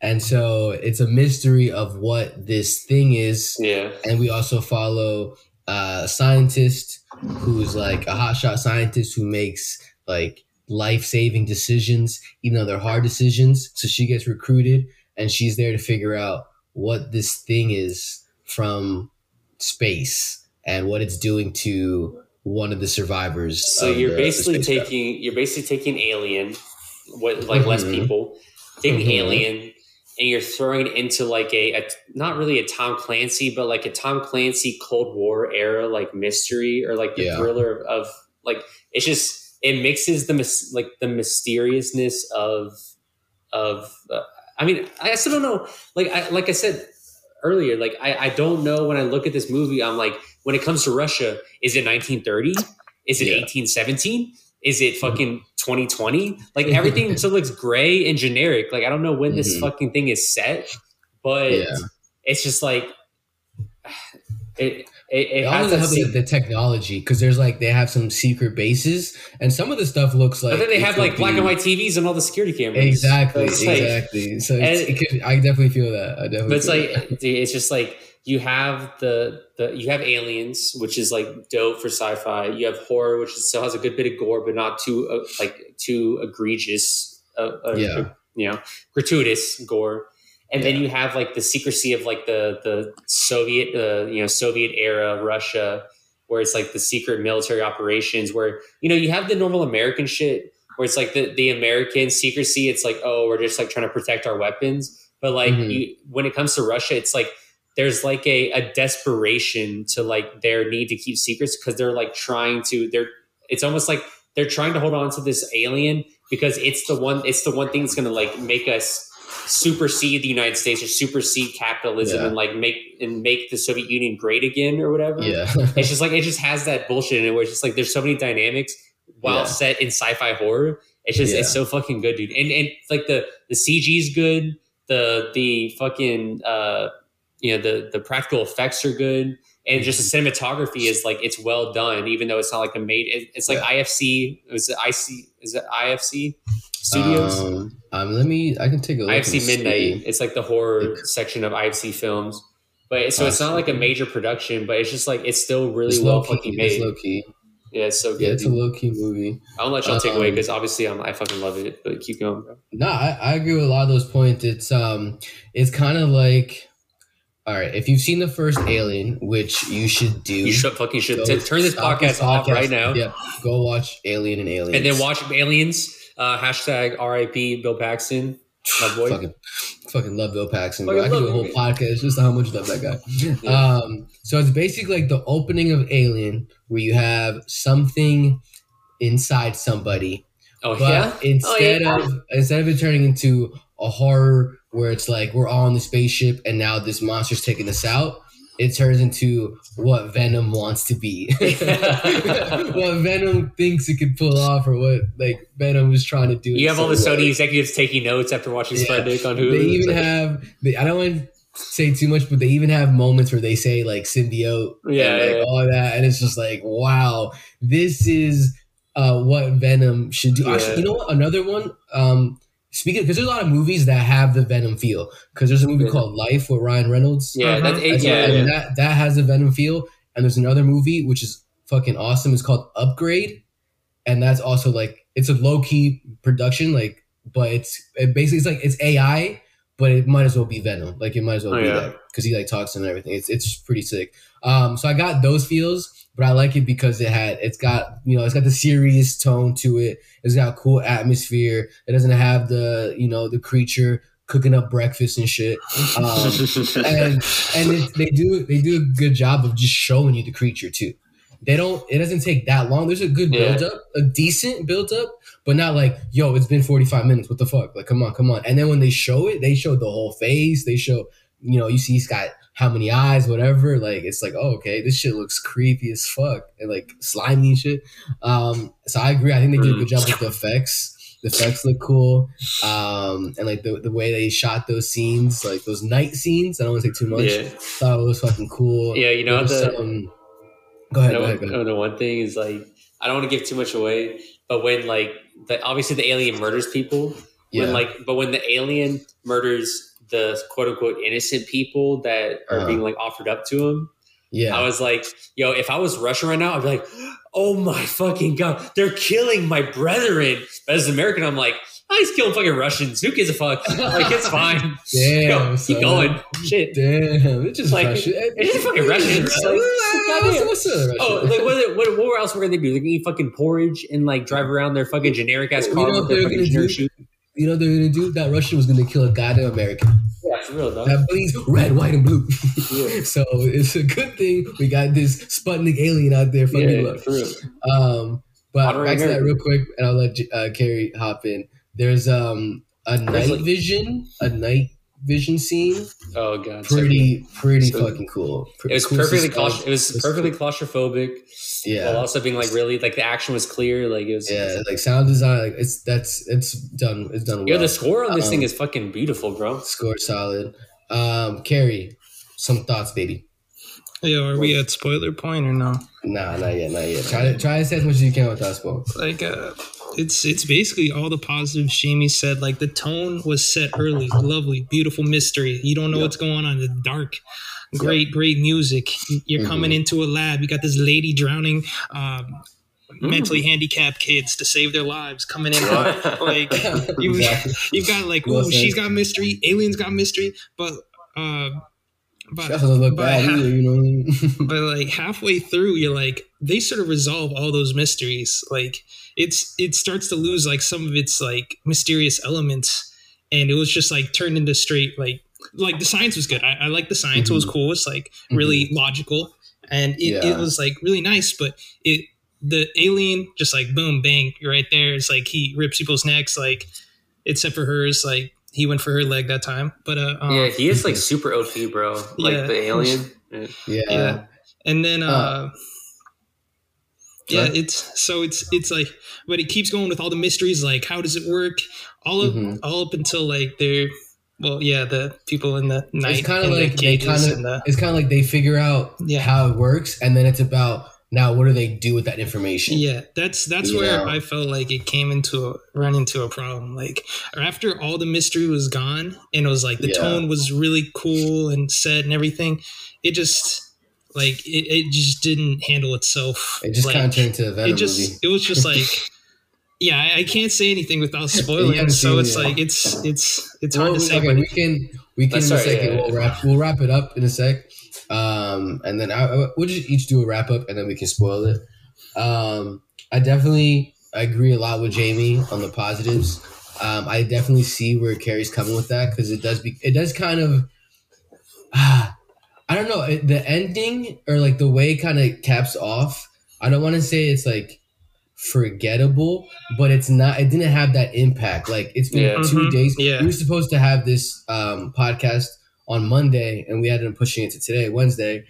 and so it's a mystery of what this thing is. Yeah. And we also follow a scientist who's like a hotshot scientist who makes like life saving decisions, even though they're hard decisions. So she gets recruited, and she's there to figure out what this thing is from space and what it's doing to one of the survivors. So you're the- the basically spacecraft. taking you're basically taking Alien, what like less Mhm. people, taking Mhm. Alien, and you're throwing it into like a, a not really a Tom Clancy, but like a Tom Clancy Cold War era like mystery or like the Yeah. thriller of like it's just it mixes the like the mysteriousness of of uh, I mean I still don't know like I like I said earlier like I I don't know when I look at this movie I'm like when it comes to Russia is it 1930 is it Yeah. 1817 is it fucking 2020 like <laughs> everything still looks gray and generic like I don't know when this Mhm. fucking thing is set but Yeah. it's just like <sighs> it it, it It has also that helps se- the technology because there's like they have some secret bases and some of the stuff looks like but then they have like black and white TVs and all the security cameras Exactly, So it's like- exactly. So it could, I definitely feel that. I definitely. but it's feel like that. it's just like you have the the you have aliens which is like dope for sci-fi you have horror which still has a good bit of gore but not too uh, like too egregious uh, uh, Yeah. you know gratuitous gore and then you have like the secrecy of like the the soviet uh, you know soviet era russia where it's like the secret military operations where you know you have the normal american shit where it's like the, the american secrecy it's like oh we're just like trying to protect our weapons but like Mhm. you, when it comes to russia it's like there's like a, a desperation to like their need to keep secrets because they're like trying to they're it's almost like they're trying to hold on to this alien because it's the one it's the one thing that's gonna like make us supersede the united states or supersede capitalism Yeah. and like make and make the soviet union great again or whatever yeah, it's just like it just has that bullshit in it where it's just like there's so many dynamics while Yeah. set in sci-fi horror. It's just it's so fucking good, dude. And and like the the CG's good. The the fucking uh you know the the practical effects are good. And just the Mm-hmm. cinematography is like it's well done, even though it's not like a made. It, it's like IFC. Is it IC? Is it IFC Studios? Um, um, let me. I can take a look. IFC. Midnight. It's like the horror section of IFC films. But so it's not like a major production, but it's just like it's still really well low fucking key. It's made. low key. Yeah, it's so Yeah, good. it's a low key movie. I'll let y'all take away Um, because obviously I'm, I fucking love it. But keep going, bro. No, I, I agree with a lot of those points. It's um, it's kind of like, all right, if you've seen the first Alien, which you should do, You should fucking should t- turn this stop podcast off right now, Yeah, go watch Alien and Aliens, and then watch Aliens. Uh, hashtag R.I.P. Bill Paxton, my boy. <sighs> Fucking, fucking love Bill Paxton. Bro. I could do a whole podcast just how much I love that guy. <laughs> Um, so it's basically like the opening of Alien, where you have something inside somebody, oh but yeah. instead yeah. of instead of it turning into a horror where it's like we're all on the spaceship and now this monster's taking us out, it turns into what Venom wants to be, <laughs> what Venom thinks it could pull off, or what like Venom was trying to do. You have all the Sony way. executives taking notes after watching Yeah. Sputnik on Hulu. They even like- have. They, I don't want to say too much, but they even have moments where they say like symbiote, Yeah, and, like yeah. all that, and it's just like, wow, this is uh, what Venom should do. Yeah. Actually, you know what? Another one. Um, speaking because there's a lot of movies that have the Venom feel. Because there's a movie Yeah. called Life with Ryan Reynolds. yeah, Uh-huh. that's eight. And Yeah, yeah. that that has a Venom feel. And there's another movie which is fucking awesome. It's called Upgrade, and that's also like it's a low key production, like, but it's it basically it's like it's AI, but it might as well be Venom. Like it might as well Oh, be yeah. that because he like talks and everything. It's it's pretty sick. Um, so I got those feels, but I like it because it had it's got you know it's got the serious tone to it. It's got a cool atmosphere. It doesn't have the you know the creature cooking up breakfast and shit. Um, <laughs> and and it, they do they do a good job of just showing you the creature too. They don't. It doesn't take that long. There's a good Yeah. build up, a decent build up, but not like yo. It's been 45 minutes. What the fuck? Like, come on, come on. And then when they show it, they show the whole face. They show you know you see he's got how many eyes, whatever. Like it's like oh okay, this shit looks creepy as fuck and like slimy and shit. Um, so I agree. I think they did a good job with the effects. The effects look cool, um, and like the, the way they shot those scenes, like those night scenes. I don't want to say too much. yeah. Thought it was fucking cool. Yeah, you know the- go ahead, go know, ahead, go ahead. the one thing is like I don't want to give too much away, but when like the obviously the alien murders people, Yeah, when like but when the alien murders the quote unquote innocent people that are Uh-huh. being like offered up to him, yeah, I was like, yo, if I was Russian right now, I'd be like, oh my fucking god, they're killing my brethren. But as an American, I'm like, oh, he's killing fucking Russians. Who gives a fuck? <laughs> Like it's fine. <laughs> Damn, Yo, keep son. going. Shit. Damn, it's just Like, Russian. it's just fucking Russians. Like, What's- what's the Oh, like what, what, what else were they going to do? They can eat fucking porridge and like drive around their fucking generic ass You car know with what their they're fucking generic do? you know they're gonna do? That Russian was gonna kill a goddamn American. Yeah, for real, dog. That bleeds red, white, and blue. Yeah. <laughs> so it's a good thing we got this Sputnik alien out there fucking Yeah, real. Um, but back to that real quick, and I'll let uh, Carrie hop in. There's um a night like- vision, a night vision scene. Oh god, so Pretty, pretty so- fucking cool. It was cool perfectly claustro- it was It's perfectly cool. claustrophobic Yeah, while also being like really like the action was clear. Like it was. yeah. Like sound design, like it's that's it's done. It's done well. Yeah, the score on this Um, thing is fucking beautiful, bro. score solid. Um, Carrie, some thoughts, baby. Yo, are we at spoiler point or no? Nah, not yet, not yet. Try to try to say as much as you can without spoil. Like, uh, it's it's basically all the positives Jamie said. Like the tone was set early, lovely, beautiful mystery. You don't know Yep. what's going on. The dark, great, great music. You're Mm-hmm. coming into a lab. You got this lady drowning. Um, Mm. Mentally handicapped kids to save their lives coming in hot. <laughs> like <laughs> you, Exactly. you've got like Well oh she's got mystery aliens got mystery but uh but doesn't look bad either, you know. I mean? <laughs> but like halfway through you're like they sort of resolve all those mysteries like it's it starts to lose like some of its like mysterious elements and it was just like turned into straight like like the science was good i, I like the science it was cool it's like really logical and it, Mm-hmm. Yeah. it was like really nice but it the alien just like boom bang you're right there it's like he rips people's necks like except for hers like he went for her leg that time but uh um, yeah, he is like super OP, bro. Like Yeah. the alien. Yeah. Yeah. yeah and then uh, Uh, yeah Right. it's so it's it's like but it keeps going with all the mysteries like how does it work all up Mhm. all up until like they're well yeah the people in the night It's kind of like the they kind and the of it's kind of like they figure out Yeah. how it works, and then it's about now what do they do with that information? yeah that's that's You where know? i felt like it came into a run into a problem like after all the mystery was gone and it was like the Yeah. tone was really cool and set and everything it just like it, it just didn't handle itself It just like, kind of turned into a Venom it just movie. it was just like <laughs> yeah I, I can't say anything without <laughs> spoiling so it's it like it's it's it's Well, hard to say okay, but we can we can Let's in a second yeah. we'll wrap we'll wrap it up in a sec, uh, um, and then I, I- we'll just each do a wrap up, and then we can spoil it. Um, I definitely agree a lot with Jamie on the positives. Um, I definitely see where Carrie's coming with that because it does be it does kind of ah, I don't know it, the ending or like the way it kind of caps off. I don't want to say it's like forgettable, but it's not. It didn't have that impact. Like it's been Yeah. two Mhm. days. Yeah. we were supposed to have this um, podcast on Monday, and we ended up pushing it to today, Wednesday.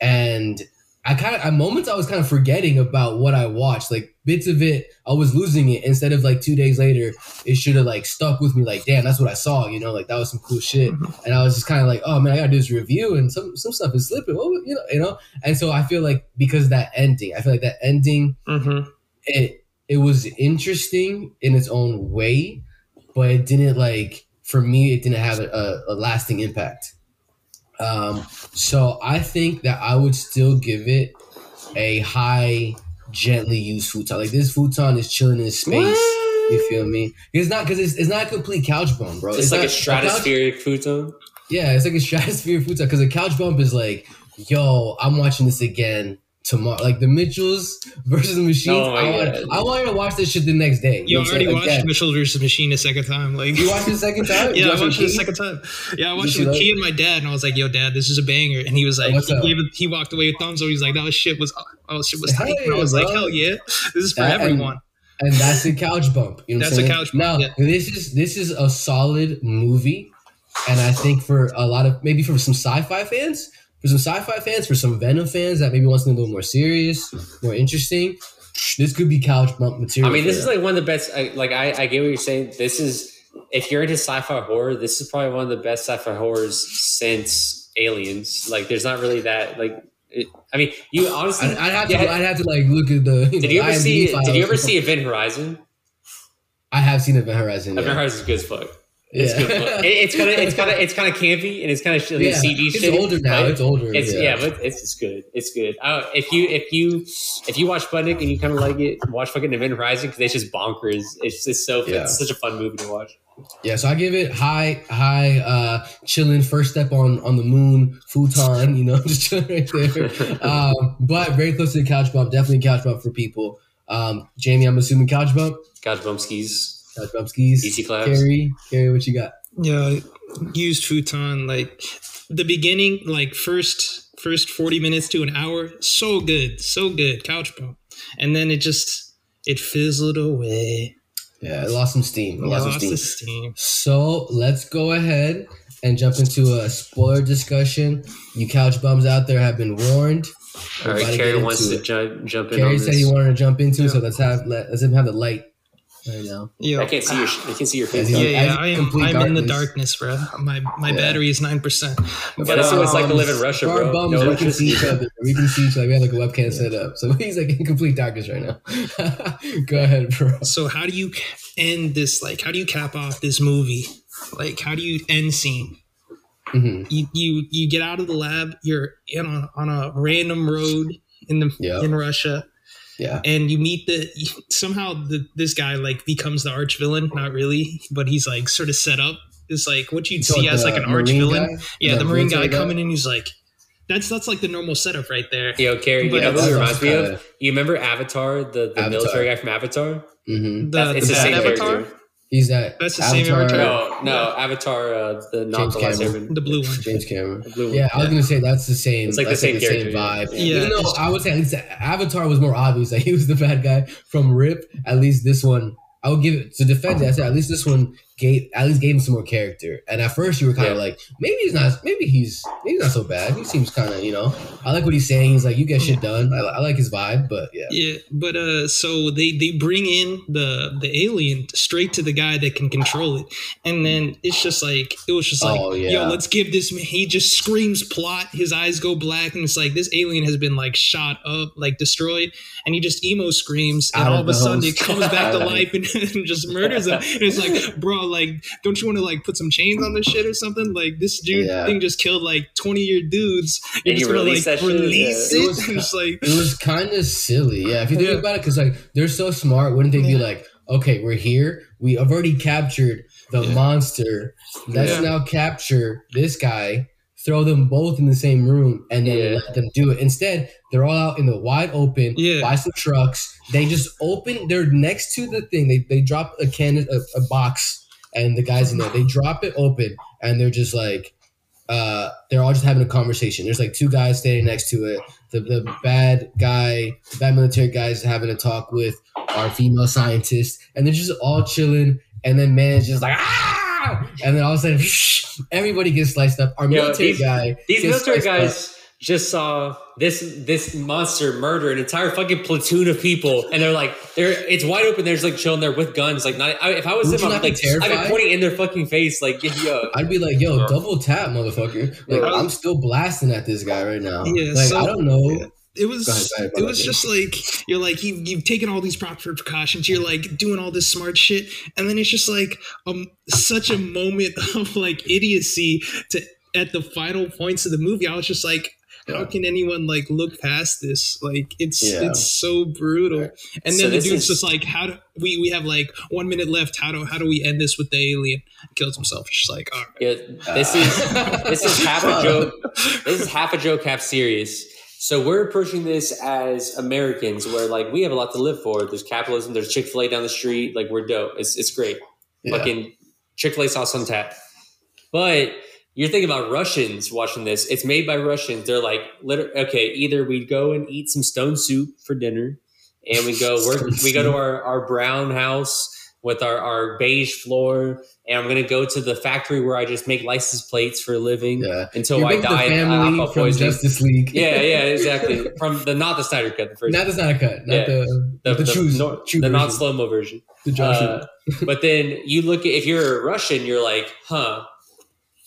And I kind of at moments I was kind of forgetting about what I watched. Like bits of it, I was losing it. Instead of like two days later, it should have like stuck with me. Like, damn, that's what I saw. You know, like that was some cool shit. And I was just kind of like, oh man, I gotta do this review, and some some stuff is slipping. What you know, you know. And so I feel like because of that ending, I feel like that ending Mm-hmm. it it was interesting in its own way, but it didn't like for me it didn't have a, a, a lasting impact. Um, so I think that I would still give it a high, gently used futon. Like this futon is chilling in space. You feel me? It's not because it's, it's not a complete couch bump, bro. It's, like not- a couch- stratospheric futon. yeah, it's like a <laughs> stratospheric futon because a couch bump is like, yo, I'm watching this again tomorrow. Like the Mitchells versus the Machines. Oh I, want, I want you to watch this shit the next day. You know already saying? watched Again. Mitchell versus Machine a second time. Like You watched it <laughs> the second time? Yeah, I watched watched it the with second time. Yeah, I watched it with like Key and my dad, and I was like, "Yo, dad, this is a banger." And he was like, he, gave it, he walked away with thumbs up. He's like, "That shit was, oh shit was Hell tight." And I was yeah, like, "Hell yeah, this is for That- everyone." and that's a couch bump. You know what That's I'm a couch bump, Now yeah. this is this is a solid movie, and I think for a lot of maybe for some sci-fi fans, for some sci-fi fans, for some Venom fans that maybe wants something a little more serious, more interesting, this could be couch bump material. I mean, this is like one of the best. I, like, I, I get what you're saying. This is if you're into sci-fi horror, this is probably one of the best sci-fi horrors since Aliens. Like, there's not really that. Like, it, I mean, you honestly. I'd, I'd have to. I'd have to like look at the. did you ever IMDb see? Did you ever see Event Horizon? I have seen Event Horizon. Event Yeah. Horizon is good as fuck. It's Yeah. good. <laughs> It's kind of it's kind of it's kind of campy and it's kind of like Yeah. CG It's shit. older now. It's older. It's yeah, yeah. but it's it's good. It's good. Uh, if you if you if you watch Sputnik and you kind of like it, watch fucking Event Horizon because it's just bonkers. It's just so Yeah. it's such a fun movie to watch. Yeah, so I give it high, high, uh, chilling. First step on on the moon, futon. You know, <laughs> just chilling right there. Um, but very close to the couch bump. Definitely couch bump for people. Um, Jamie, I'm assuming couch bump. Couch bump skis. Uh, Easy claps. Carrie, Carrie, what you got? Yeah, used futon like the beginning, like first first forty minutes to an hour, so good, so good, couch bump, and then it just it fizzled away. Yeah, it lost some steam. It Yeah, lost some steam. steam. So let's go ahead and jump into a spoiler discussion. You couch bums out there have been warned. All We're right, to Carrie wants into to it. jump jump in Carrie on said this. he wanted to jump into, it, Yeah. so let's have let, let's him have the light right now. Yeah, I can't see your I can't see your face. Yeah, Yeah, yeah, I am. I'm in the darkness. darkness, bro. My my Yeah. battery is nine percent. Yeah, that's what it's like to live in Russia, bro. Bums, No we can see each other. We can see each other. We have like a webcam set up, so <laughs> he's like in complete darkness right now. <laughs> Go ahead, bro. So how do you end this? Like, how do you cap off this movie? Like, how do you end scene? hmm You you you get out of the lab. You're in on, on a random road in the Yeah. in Russia, Yeah, and you meet the <laughs> somehow the this guy like becomes the arch villain. Not really, but he's like sort of set up. It's like what you'd So see as like an arch villain. guy? Yeah, the marine guy military guy? coming in. He's like, that's that's like the normal setup right there. Yo, Carrie, you know who that's it reminds me kinda- You remember Avatar, the, the Avatar. military guy from Avatar? Mm-hmm. The, it's the the same bad avatar, character. He's that. That's the same Avatar. No, no, Avatar, uh, the not James the last Cameron. The blue one. James Cameron. The blue one. Yeah, I was gonna say that's the same. It's like the that's same vibe. yeah. Yeah, Even though I would say at least Avatar was more obvious that he was the bad guy from Rip. At least this one, I would give it to defend it. I said at least this one gave at least gave him some more character. And at first you were kind of Yeah. like maybe he's not maybe he's maybe he's not so bad. He seems kind of you know I like what he's saying. He's like you get shit done. I, I like his vibe, but yeah. Yeah, but uh, so they they bring in the the alien straight to the guy that can control it, and then it's just like it was just like, Oh, yeah. yo, let's give this. man He just screams plot. His eyes go black, and it's like this alien has been like shot up, like destroyed, and he just emo screams, and all of a sudden it comes back to <laughs> life and, <laughs> and just murders him. And it's like, bro, like, don't you want to like put some chains on this shit or something? Like this dude Yeah. thing just killed like twenty year dudes. You're And just you gonna release like that shit? release Yeah. it. It was- <laughs> and it's like. It was kind of silly, yeah. If you think Yeah. about it, because like they're so smart, wouldn't they be like, okay, we're here. We have already captured the Yeah. monster. Let's Yeah. now capture this guy. Throw them both in the same room and then Yeah. let them do it. Instead, they're all out in the wide open. Yeah. Buy some trucks. They just open. They're next to the thing. They they drop a can a, a box and the guys in there. They drop it open and they're just like, uh, they're all just having a conversation. There's like two guys standing next to it. The the bad guy, the bad military guy is having a talk with our female scientist, and they're just all chilling. And then man is just like ah, and then all of a sudden, <laughs> everybody gets sliced up. Our Yo, military these- guy, These military sliced up. Guys just saw this this monster murder an entire fucking platoon of people, and they're like, they're it's wide open. They're just like chilling there with guns. Like, not I, if I was Would them, you I'd like, be I'd be pointing in their fucking face, like, yo, I'd be like, "Yo, Bro. double tap, motherfucker!" Like, Yeah. I'm still blasting at this guy right now. Yeah, like so- I don't know. Yeah. It was ahead, ahead, it was go just like you're like you you've taken all these proper precautions. You're like doing all this smart shit, and then it's just like um such a moment <laughs> of like idiocy to at the final points of the movie. I was just like, how can anyone like look past this? Like it's Yeah. it's so brutal. And So then the dude's is- just like, how do we we have like one minute left? How do how do we end this with the alien? Kills himself. It's just like, all right. yeah, this is <laughs> this is half a joke. This is half a joke, half serious. So we're approaching this as Americans, where like we have a lot to live for. There's capitalism. There's Chick Fil A down the street. Like we're dope. It's it's great. Yeah. Fucking Chick Fil A sauce on tap. But you're thinking about Russians watching this. It's made by Russians. They're like, okay, either we go and eat some stone soup for dinner, and we go <laughs> work. we go to our our brown house with our our beige floor, and I'm gonna go to the factory where I just make license plates for a living Yeah. until You're I the die. of family from poisoning. Justice League. Yeah, yeah, <laughs> exactly. From the not the Snyder cut, the first, not a cut. Not Yeah. the the, the, the, nor- true the non slow mo version. The Joshua. Uh, but then you look at if you're a Russian, you're like, huh.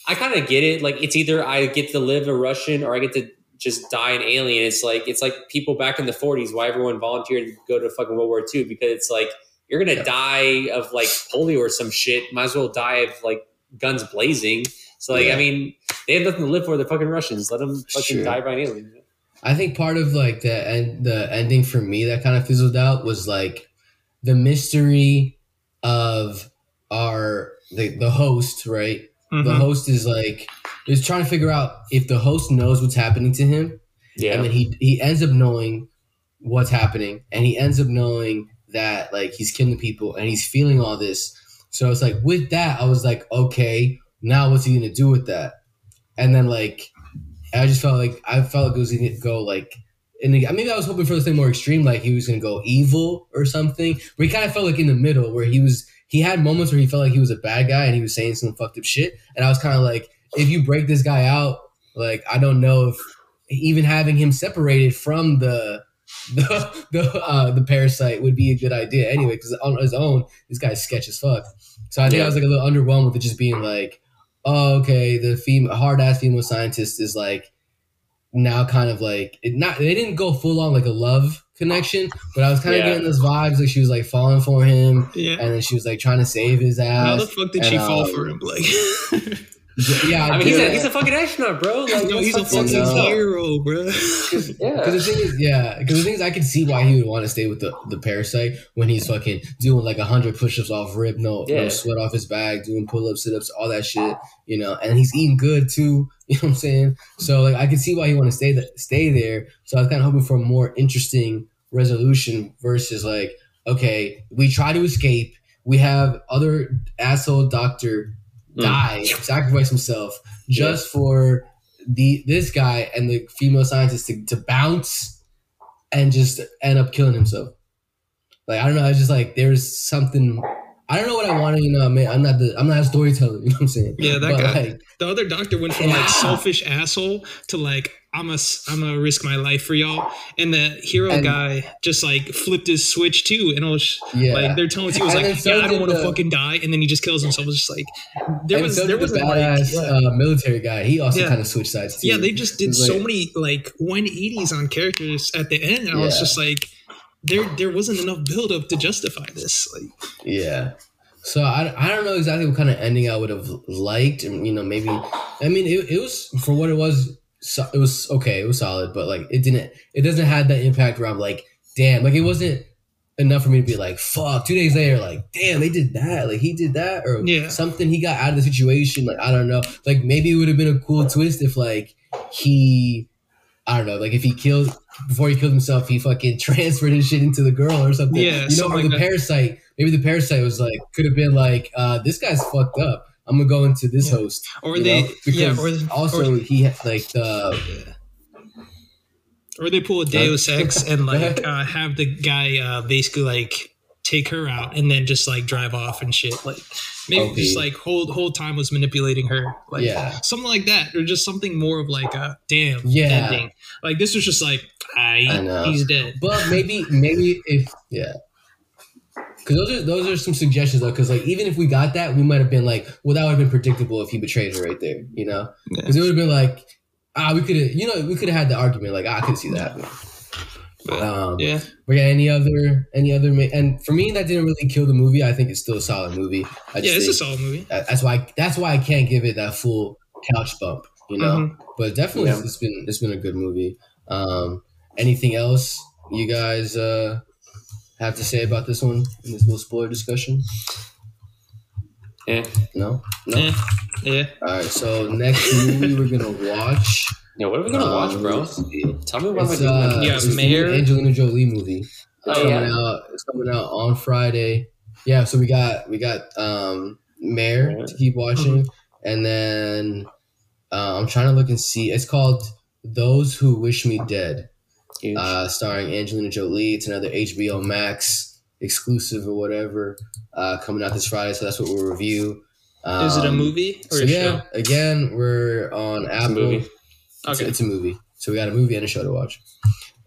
I kind of get it. Like it's either I get to live a Russian or I get to just die an alien. It's like it's like people back in the 40s why everyone volunteered to go to fucking World War II because it's like you're gonna Yeah. die of like polio or some shit. Might as well die of like guns blazing. So like Yeah. I mean, they have nothing to live for. They're fucking Russians. Let them fucking Sure. die by an alien. I think part of like the end, the ending for me that kind of fizzled out was like the mystery of our the, the host, right? The Mhm. host is like is trying to figure out if the host knows what's happening to him, Yeah. and then he he ends up knowing what's happening, and he ends up knowing that like he's killing people, and he's feeling all this. So it's like with that, I was like, okay, now what's he gonna do with that? And then like, I just felt like I felt like it was gonna go like. And maybe I was hoping for something more extreme, like he was gonna go evil or something. But he kind of felt like in the middle, where he was. He had moments where he felt like he was a bad guy and he was saying some fucked up shit. And I was kind of like, if you break this guy out, like I don't know if even having him separated from the <laughs> the the, uh, the parasite would be a good idea anyway. Because on his own, this guy's sketch as fuck. So I think Yeah. I was like a little underwhelmed with it just being like, oh, okay, the female hard ass female scientist is like now kind of like it not they didn't go full on like a love connection, but I was kind of Yeah. getting those vibes like she was like falling for him Yeah. and then she was like trying to save his ass. How the fuck did and, she fall um, for him? Like, <laughs> yeah, I mean, he's a, he's a fucking astronaut, bro. Like, no, he's a fucking- hero, bro. <laughs> Yeah. Because the thing is, yeah, because the thing is, I can see why he would want to stay with the, the parasite when he's fucking doing like hundred push-ups off rip, no, no sweat off his back, doing pull-ups, sit-ups, all that shit, you know, and he's eating good too. <laughs> You know what I'm saying? So like, I can see why he want to stay th- stay there. So I was kind of hoping for a more interesting resolution versus like, okay, we try to escape. We have other asshole doctor Mm. die, sacrifice himself just for the this guy and the female scientist to, to bounce and just end up killing himself. Like I don't know, I was just like there's something I don't know what I want to, you know, man. I'm not the I'm not a storyteller, <laughs> you know what I'm saying? Yeah, that But, guy. Like, The other doctor went from like <laughs> selfish asshole to like I'm a I'm gonna risk my life for y'all, and the hero And- guy just like flipped his switch too, and it was yeah. like they're telling he was And like, so yeah, I don't want to fucking die, and then he just kills himself. It was just like there was so there was the like badass yeah. uh, military guy. He also Yeah. kind of switched sides too. yeah, they just did so like- many like 180s on characters at the end, and I was just like, there there wasn't enough build up to justify this. Like, Yeah. So I, I don't know exactly what kind of ending I would have liked, you know maybe I mean it, it was for what it was. So, it was okay. It was solid, but like it didn't. It doesn't have that impact where I'm like, damn, like it wasn't enough for me to be like, fuck. Two days later, like, damn, they did that. Like he did that, or Yeah. something. He got out of the situation. Like I don't know. Like maybe it would have been a cool twist if like he, I don't know, like if he killed before he killed himself, he fucking <laughs> transferred his shit into the girl or something. Yeah, you know, or like the that. parasite. Maybe the parasite was like could have been like, uh, this guy's fucked up. I'm gonna go into this Yeah. host. or they know? because yeah, or also or, he had like the or they pull a Deus Ex and <laughs> like uh, have the guy uh, basically like take her out and then just like drive off and shit. Like maybe OP. just like whole whole time was manipulating her. Like Yeah. something like that, or just something more of like a damn Yeah. ending. Like this was just like I, I know. he's dead. But maybe, maybe if yeah, because those are those are some suggestions though. Because like even if we got that, we might have been like, well, that would have been predictable if he betrayed her right there, you know? Yeah. Because it would have been like, ah, we could have, you know, we could have had the argument like, ah, I could see that happening. Um, Yeah, But yeah, any other, any other, ma- and for me, that didn't really kill the movie. I think it's still a solid movie. I yeah, it's a solid movie. that- that's why, that's why I can't give it that full couch bump, you know. Mhm. But definitely, Yeah. it's been it's been a good movie. Um, anything else you guys uh, have to say about this one in this little spoiler discussion? Yeah. No, no. Yeah, yeah. All right. So next movie we're gonna watch. Yeah, what are we gonna watch, um, bro? Tell me what It's, we're uh, doing. Yeah, it's the new Mayor. Angelina Jolie movie. It's Oh, coming yeah. out. It's coming out on Friday. Yeah. So we got we got um Mare Mare. to keep watching, and then uh, I'm trying to look and see. It's called Those Who Wish Me Dead. Uh, starring Angelina Jolie. It's another HBO Max exclusive or whatever uh, coming out this Friday. So that's what we'll review. Um, Is it a movie or So a yeah, show? again, we're on It's a Apple. It's, Okay. it's a movie. So we got a movie and a show to watch.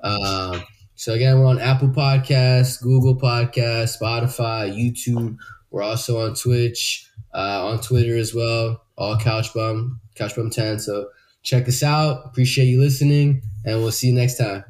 Um, so again, we're on Apple Podcasts, Google Podcasts, Spotify, YouTube. We're also on Twitch, uh, on Twitter as well. All Couch Bum, Couch Bum Ten. So check us out. Appreciate you listening, and we'll see you next time.